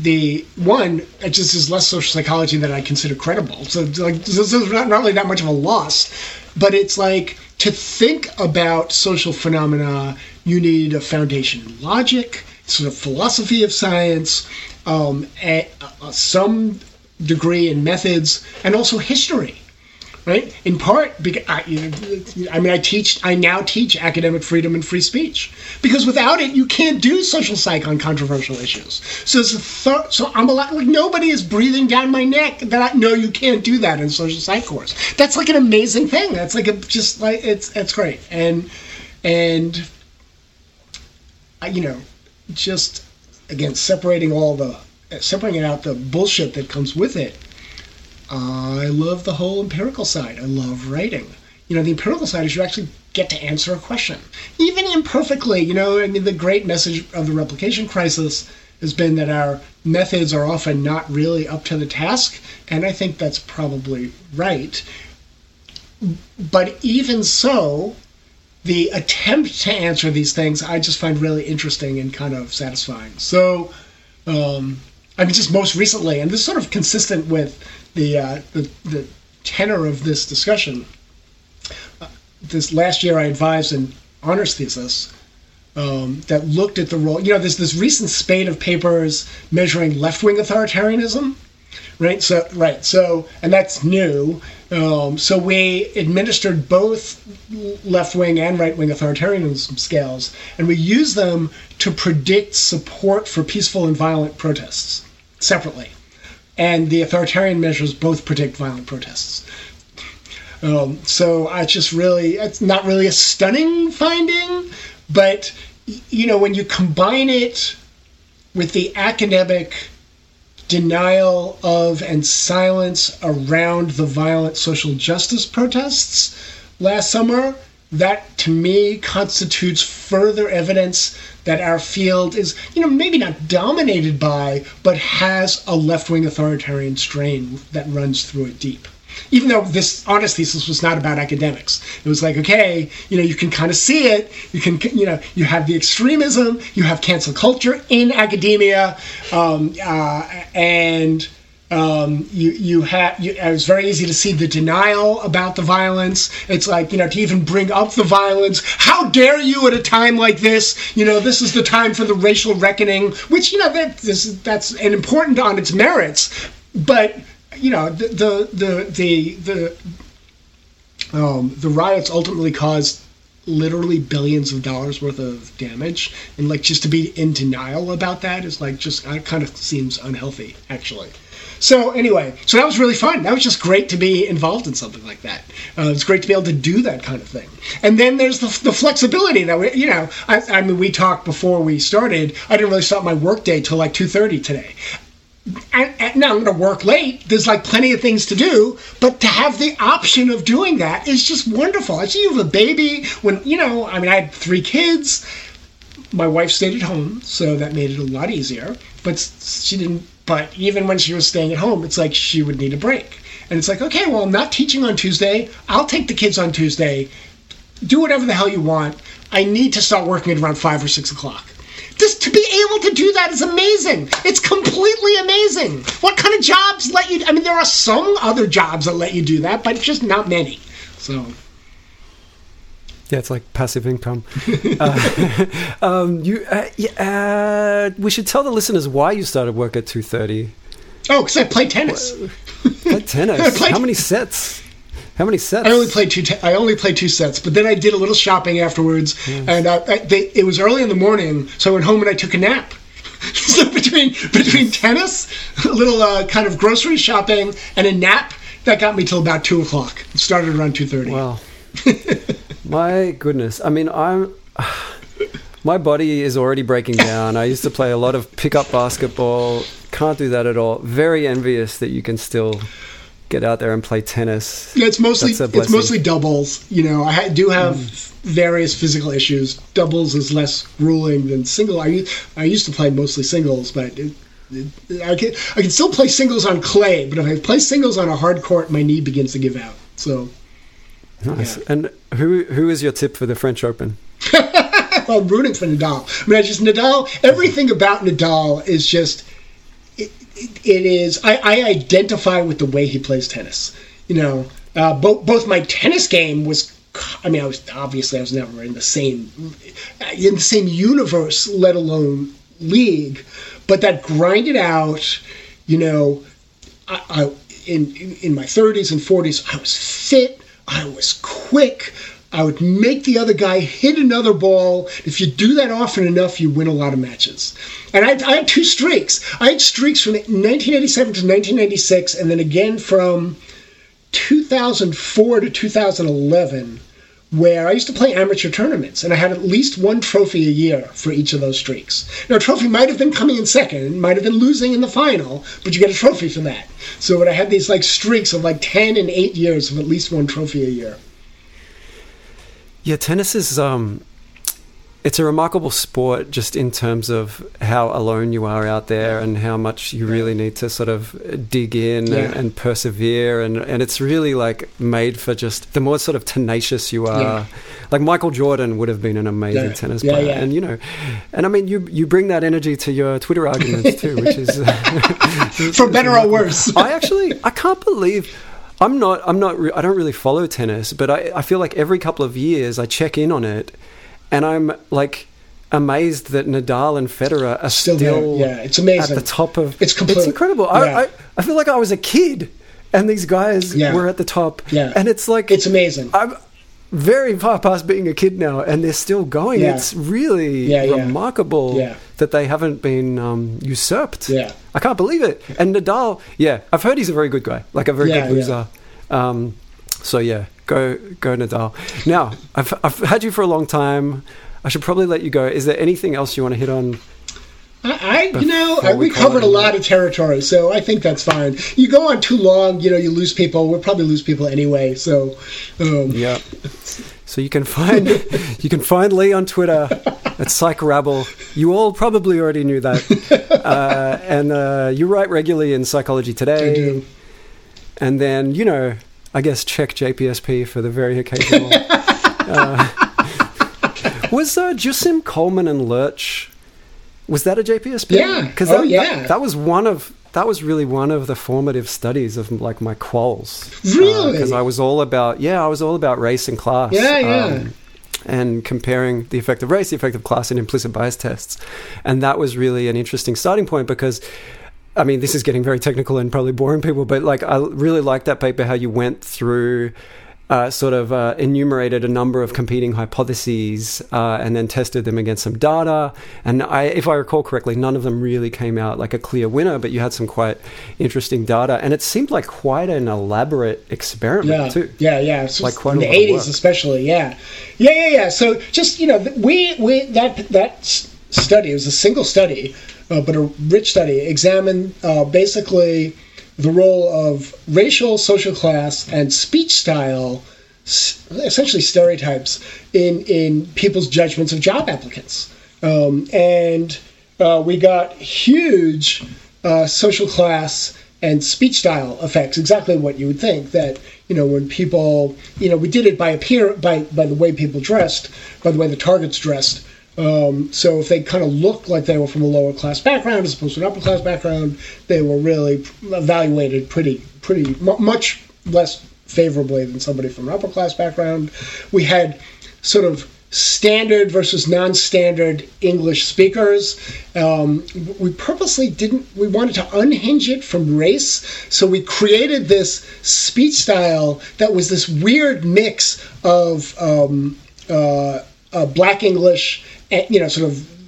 S2: the one it just is less social psychology that I consider credible. So like this is not, not really that much of a loss, but it's like to think about social phenomena, you need a foundation in logic, sort of philosophy of science, um, a, a, some degree in methods, and also history right? In part, because I, I, mean, I teach, I now teach academic freedom and free speech because without it, you can't do social psych on controversial issues. So, th- so I'm a lot like nobody is breathing down my neck that I know you can't do that in social psych course. That's like an amazing thing. That's like a just like it's it's great and and you know, just again separating all the separating out the bullshit that comes with it I love the whole empirical side. I love writing. You know, the empirical side is you actually get to answer a question, even imperfectly. You know, I mean, the great message of the replication crisis has been that our methods are often not really up to the task, and I think that's probably right. But even so, the attempt to answer these things I just find really interesting and kind of satisfying. So, um, I mean, just most recently, and this is sort of consistent with the, uh, the, the tenor of this discussion. Uh, this last year, I advised an honors thesis um, that looked at the role. You know, there's this recent spate of papers measuring left-wing authoritarianism, right? So, right. So, and that's new. Um, so we administered both left-wing and right-wing authoritarianism scales, and we use them to predict support for peaceful and violent protests separately and the authoritarian measures both predict violent protests. Um, so I just really, it's not really a stunning finding, but you know, when you combine it with the academic denial of and silence around the violent social justice protests last summer, that to me constitutes further evidence that our field is, you know, maybe not dominated by, but has a left wing authoritarian strain that runs through it deep. Even though this honest thesis was not about academics, it was like, okay, you know, you can kind of see it. You can, you know, you have the extremism, you have cancel culture in academia, um, uh, and um, you you you, it was very easy to see the denial about the violence. It's like you know to even bring up the violence. How dare you at a time like this? You know this is the time for the racial reckoning, which you know that this, that's an important on its merits, but you know the the the the the, um, the riots ultimately caused literally billions of dollars worth of damage and like just to be in denial about that is like just kind of seems unhealthy actually so anyway, so that was really fun. That was just great to be involved in something like that. Uh, it's great to be able to do that kind of thing. And then there's the, the flexibility that we, you know, I, I mean, we talked before we started. I didn't really start my work day till like two thirty today. And, and, now I'm going to work late. There's like plenty of things to do, but to have the option of doing that is just wonderful. I see you have a baby. When you know, I mean, I had three kids. My wife stayed at home, so that made it a lot easier. But she didn't but even when she was staying at home, it's like she would need a break. And it's like, okay, well, I'm not teaching on Tuesday. I'll take the kids on Tuesday. Do whatever the hell you want. I need to start working at around five or six o'clock. Just to be able to do that is amazing. It's completely amazing. What kind of jobs let you? I mean, there are some other jobs that let you do that, but just not many. So
S1: yeah, it's like passive income. uh, um, you, uh, yeah, uh, we should tell the listeners why you started work at two thirty.
S2: Oh, because I play tennis.
S1: Play tennis. played, How many sets? How many sets?
S2: I only played two. Te- I only played two sets, but then I did a little shopping afterwards, yes. and uh, I, they, it was early in the morning, so I went home and I took a nap. so between between tennis, a little uh, kind of grocery shopping, and a nap, that got me till about two o'clock. It started around two thirty.
S1: Wow. My goodness. I mean, I'm. My body is already breaking down. I used to play a lot of pickup basketball. Can't do that at all. Very envious that you can still get out there and play tennis.
S2: Yeah, it's mostly it's mostly doubles. You know, I do have mm. various physical issues. Doubles is less grueling than single. I I used to play mostly singles, but it, I can I can still play singles on clay, but if I play singles on a hard court, my knee begins to give out. So
S1: nice. Yeah. And who who is your tip for the French Open?
S2: well, I'm rooting for Nadal. I mean, I just Nadal. Everything about Nadal is just it, it, it is. I, I identify with the way he plays tennis. You know, uh, both both my tennis game was I mean, I was obviously I was never in the same in the same universe, let alone league, but that grinded out. You know, I, I in in my 30s and 40s, I was fit, I was quick. I would make the other guy hit another ball. If you do that often enough, you win a lot of matches. And I, I had two streaks. I had streaks from 1987 to 1996, and then again from 2004 to 2011 where I used to play amateur tournaments and I had at least one trophy a year for each of those streaks. Now, a trophy might have been coming in second, might have been losing in the final, but you get a trophy for that. So I had these like streaks of like 10 and 8 years of at least one trophy a year.
S1: Yeah, tennis is um it's a remarkable sport just in terms of how alone you are out there and how much you really need to sort of dig in yeah. and, and, persevere and, and it's really like made for just the more sort of tenacious you are yeah. like michael jordan would have been an amazing yeah. tennis player and you know and i mean you you bring that energy to your twitter arguments too which is
S2: for better or worse
S1: i actually i can't believe I'm not. I'm not. I don't really follow tennis, but I, I feel like every couple of years I check in on it, and I'm like amazed that Nadal and Federer are still, still
S2: yeah, it's amazing
S1: at the top of.
S2: It's complete,
S1: It's incredible. Yeah. I, I, I feel like I was a kid, and these guys yeah. were at the top.
S2: Yeah,
S1: and it's like
S2: it's amazing.
S1: I'm very far past being a kid now, and they're still going. Yeah. It's really remarkable that they haven't been um, usurped.
S2: Yeah,
S1: I can't believe it. And Nadal, yeah, I've heard he's a very good guy, like a very good loser. Um, so yeah, go go Nadal. Now I've I've had you for a long time. I should probably let you go. Is there anything else you want to hit on?
S2: I, you know, I, we covered a lot of territory, so I think that's fine. You go on too long, you know, you lose people. We'll probably lose people anyway. So, um.
S1: yeah. So you can find you can find Lee on Twitter at Psych Rabble. You all probably already knew that, uh, and uh, you write regularly in Psychology Today. I do. And then you know I guess check JPSP for the very occasional. uh, was uh, Jussim Coleman and Lerch? Was that a JPSP?
S2: Yeah.
S1: Because
S2: oh,
S1: that,
S2: yeah.
S1: that, that was one of that was really one of the formative studies of like my quals.
S2: Really?
S1: Because uh, I was all about yeah, I was all about race and class.
S2: Yeah, yeah. Um,
S1: and comparing the effect of race, the effect of class, and implicit bias tests, and that was really an interesting starting point because I mean, this is getting very technical and probably boring people, but like I really like that paper how you went through. Uh, sort of uh, enumerated a number of competing hypotheses uh, and then tested them against some data. And I, if I recall correctly, none of them really came out like a clear winner, but you had some quite interesting data. And it seemed like quite an elaborate experiment
S2: yeah,
S1: too.
S2: Yeah, yeah. So like quite in the eighties, especially. Yeah, yeah, yeah, yeah. So just you know, we we that that study It was a single study uh, but a rich study, examined uh, basically the role of racial, social class, and speech style, essentially stereotypes, in, in people's judgments of job applicants. Um, and uh, we got huge uh, social class and speech style effects exactly what you would think that you know when people you know we did it by appear by by the way people dressed by the way the targets dressed um, so if they kind of looked like they were from a lower class background as opposed to an upper class background, they were really evaluated pretty pretty much less favorably than somebody from an upper class background. We had sort of standard versus non-standard English speakers. Um, we purposely didn't. We wanted to unhinge it from race, so we created this speech style that was this weird mix of um, uh, uh, Black English you know, sort of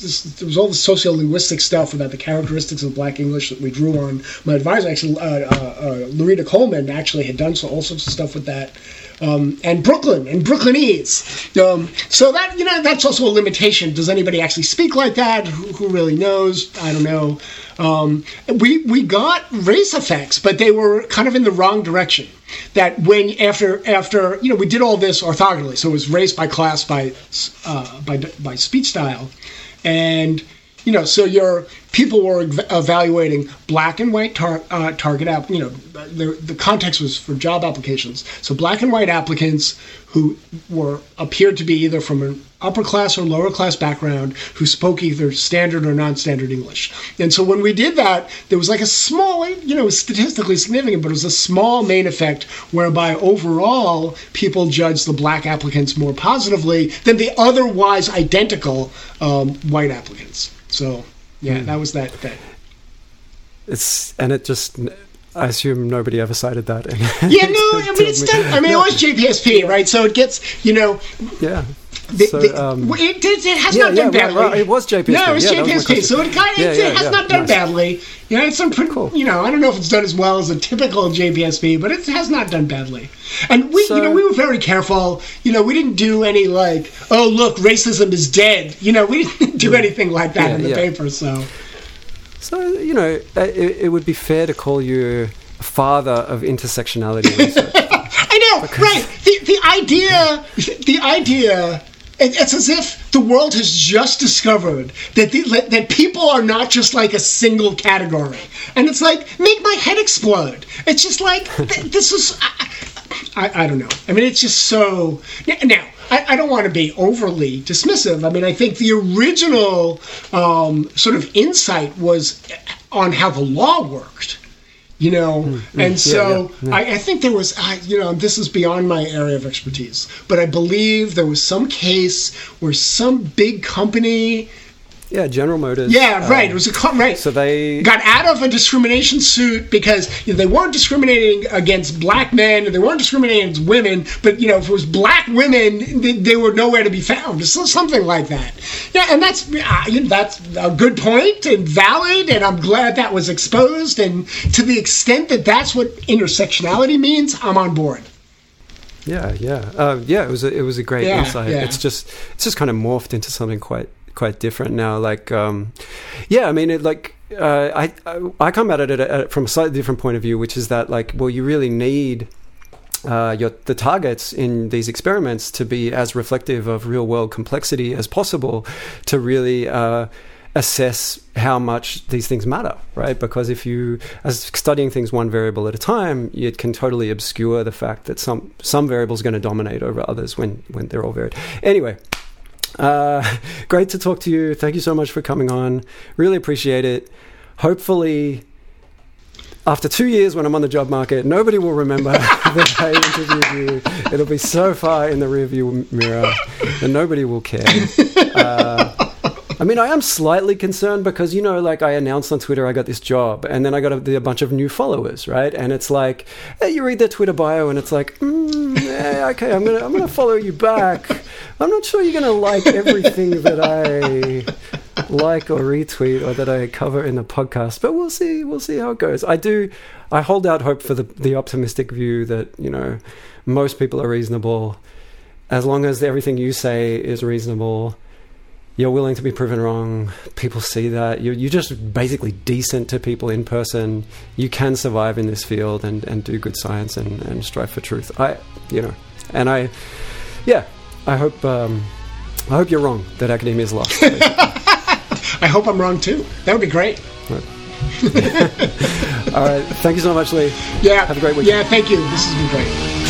S2: this, there was all the sociolinguistic stuff about the characteristics of Black English that we drew on. My advisor, actually, uh, uh, uh, Lerita Coleman, actually had done so, all sorts of stuff with that. Um, and Brooklyn and Brooklynese. Um, so that you know that's also a limitation. Does anybody actually speak like that? Who, who really knows? I don't know. Um, we we got race effects, but they were kind of in the wrong direction. That when after after you know we did all this orthogonally, so it was race by class by uh, by by speech style, and you know, so your people were evaluating black and white tar- uh, target app. You know, the, the context was for job applications. So black and white applicants who were appeared to be either from an upper class or lower class background who spoke either standard or non-standard English. And so when we did that, there was like a small, you know, statistically significant, but it was a small main effect whereby overall people judged the black applicants more positively than the otherwise identical um, white applicants. So yeah, mm. that was that. That.
S1: It's and it just I assume nobody ever cited that.
S2: yeah, no, I mean it's done. I mean it was JPSP, right? So it gets you know.
S1: Yeah. The, so, the, um,
S2: it, it, has yeah, not done yeah, badly.
S1: It was JPSP.
S2: No, it was yeah, JPSP. So it, kind of, yeah, it, has not done nice. badly. You know, it's some pretty, cool. you know, I don't know if it's done as well as a typical JPSP, but it has not done badly. And we, so, you know, we were very careful. You know, we didn't do any like, oh look, racism is dead. You know, we didn't do anything like that in the paper. So.
S1: So you know, it, it, would be fair to call you a father of intersectionality research.
S2: Because right? The the idea, the idea. It's as if the world has just discovered that the, that people are not just like a single category, and it's like make my head explode. It's just like this is. I, I, I don't know. I mean, it's just so now I, I, don't want to be overly dismissive. I mean, I think the original um, sort of insight was on how the law worked, you know, mm-hmm. and so yeah, yeah, yeah. I, I, think there was, I, you know, this is beyond my area of expertise, but I believe there was some case where some big company
S1: yeah, General Motors.
S2: Yeah, right. Um, it was a right.
S1: So they
S2: got out of a discrimination suit because you know, they weren't discriminating against black men, they weren't discriminating against women, but you know, if it was black women, they, they were nowhere to be found. So something like that. Yeah, and that's uh, you know, that's a good point and valid, and I'm glad that was exposed. And to the extent that that's what intersectionality means, I'm on board.
S1: Yeah, yeah, uh, yeah. It was a, it was a great yeah, insight. Yeah. It's just it's just kind of morphed into something quite quite different now. Like, um, yeah, I mean, it like uh, I I come at it at a, from a slightly different point of view, which is that like, well, you really need. Uh, your, the targets in these experiments to be as reflective of real world complexity as possible to really uh, assess how much these things matter, right? Because if you, as studying things one variable at a time, it can totally obscure the fact that some some variables going to dominate over others when when they're all varied. Anyway, uh, great to talk to you. Thank you so much for coming on. Really appreciate it. Hopefully, after two years when I'm on the job market, nobody will remember that I interviewed you. It'll be so far in the rearview mirror and nobody will care. Uh, I mean, I am slightly concerned because you know, like I announced on Twitter I got this job, and then I got a, a bunch of new followers, right? And it's like hey, you read their Twitter bio, and it's like, mm, yeah, okay, I'm gonna I'm gonna follow you back. I'm not sure you're gonna like everything that I like or retweet or that I cover in the podcast, but we'll see. We'll see how it goes. I do. I hold out hope for the the optimistic view that you know most people are reasonable as long as everything you say is reasonable you're willing to be proven wrong. People see that. You're, you're just basically decent to people in person. You can survive in this field and, and do good science and, and strive for truth. I, you know, and I, yeah, I hope, um, I hope you're wrong that academia is lost.
S2: I hope I'm wrong too. That would be great.
S1: Right. All right. Thank you so much, Lee.
S2: Yeah.
S1: Have a great week.
S2: Yeah, thank you. This has been great.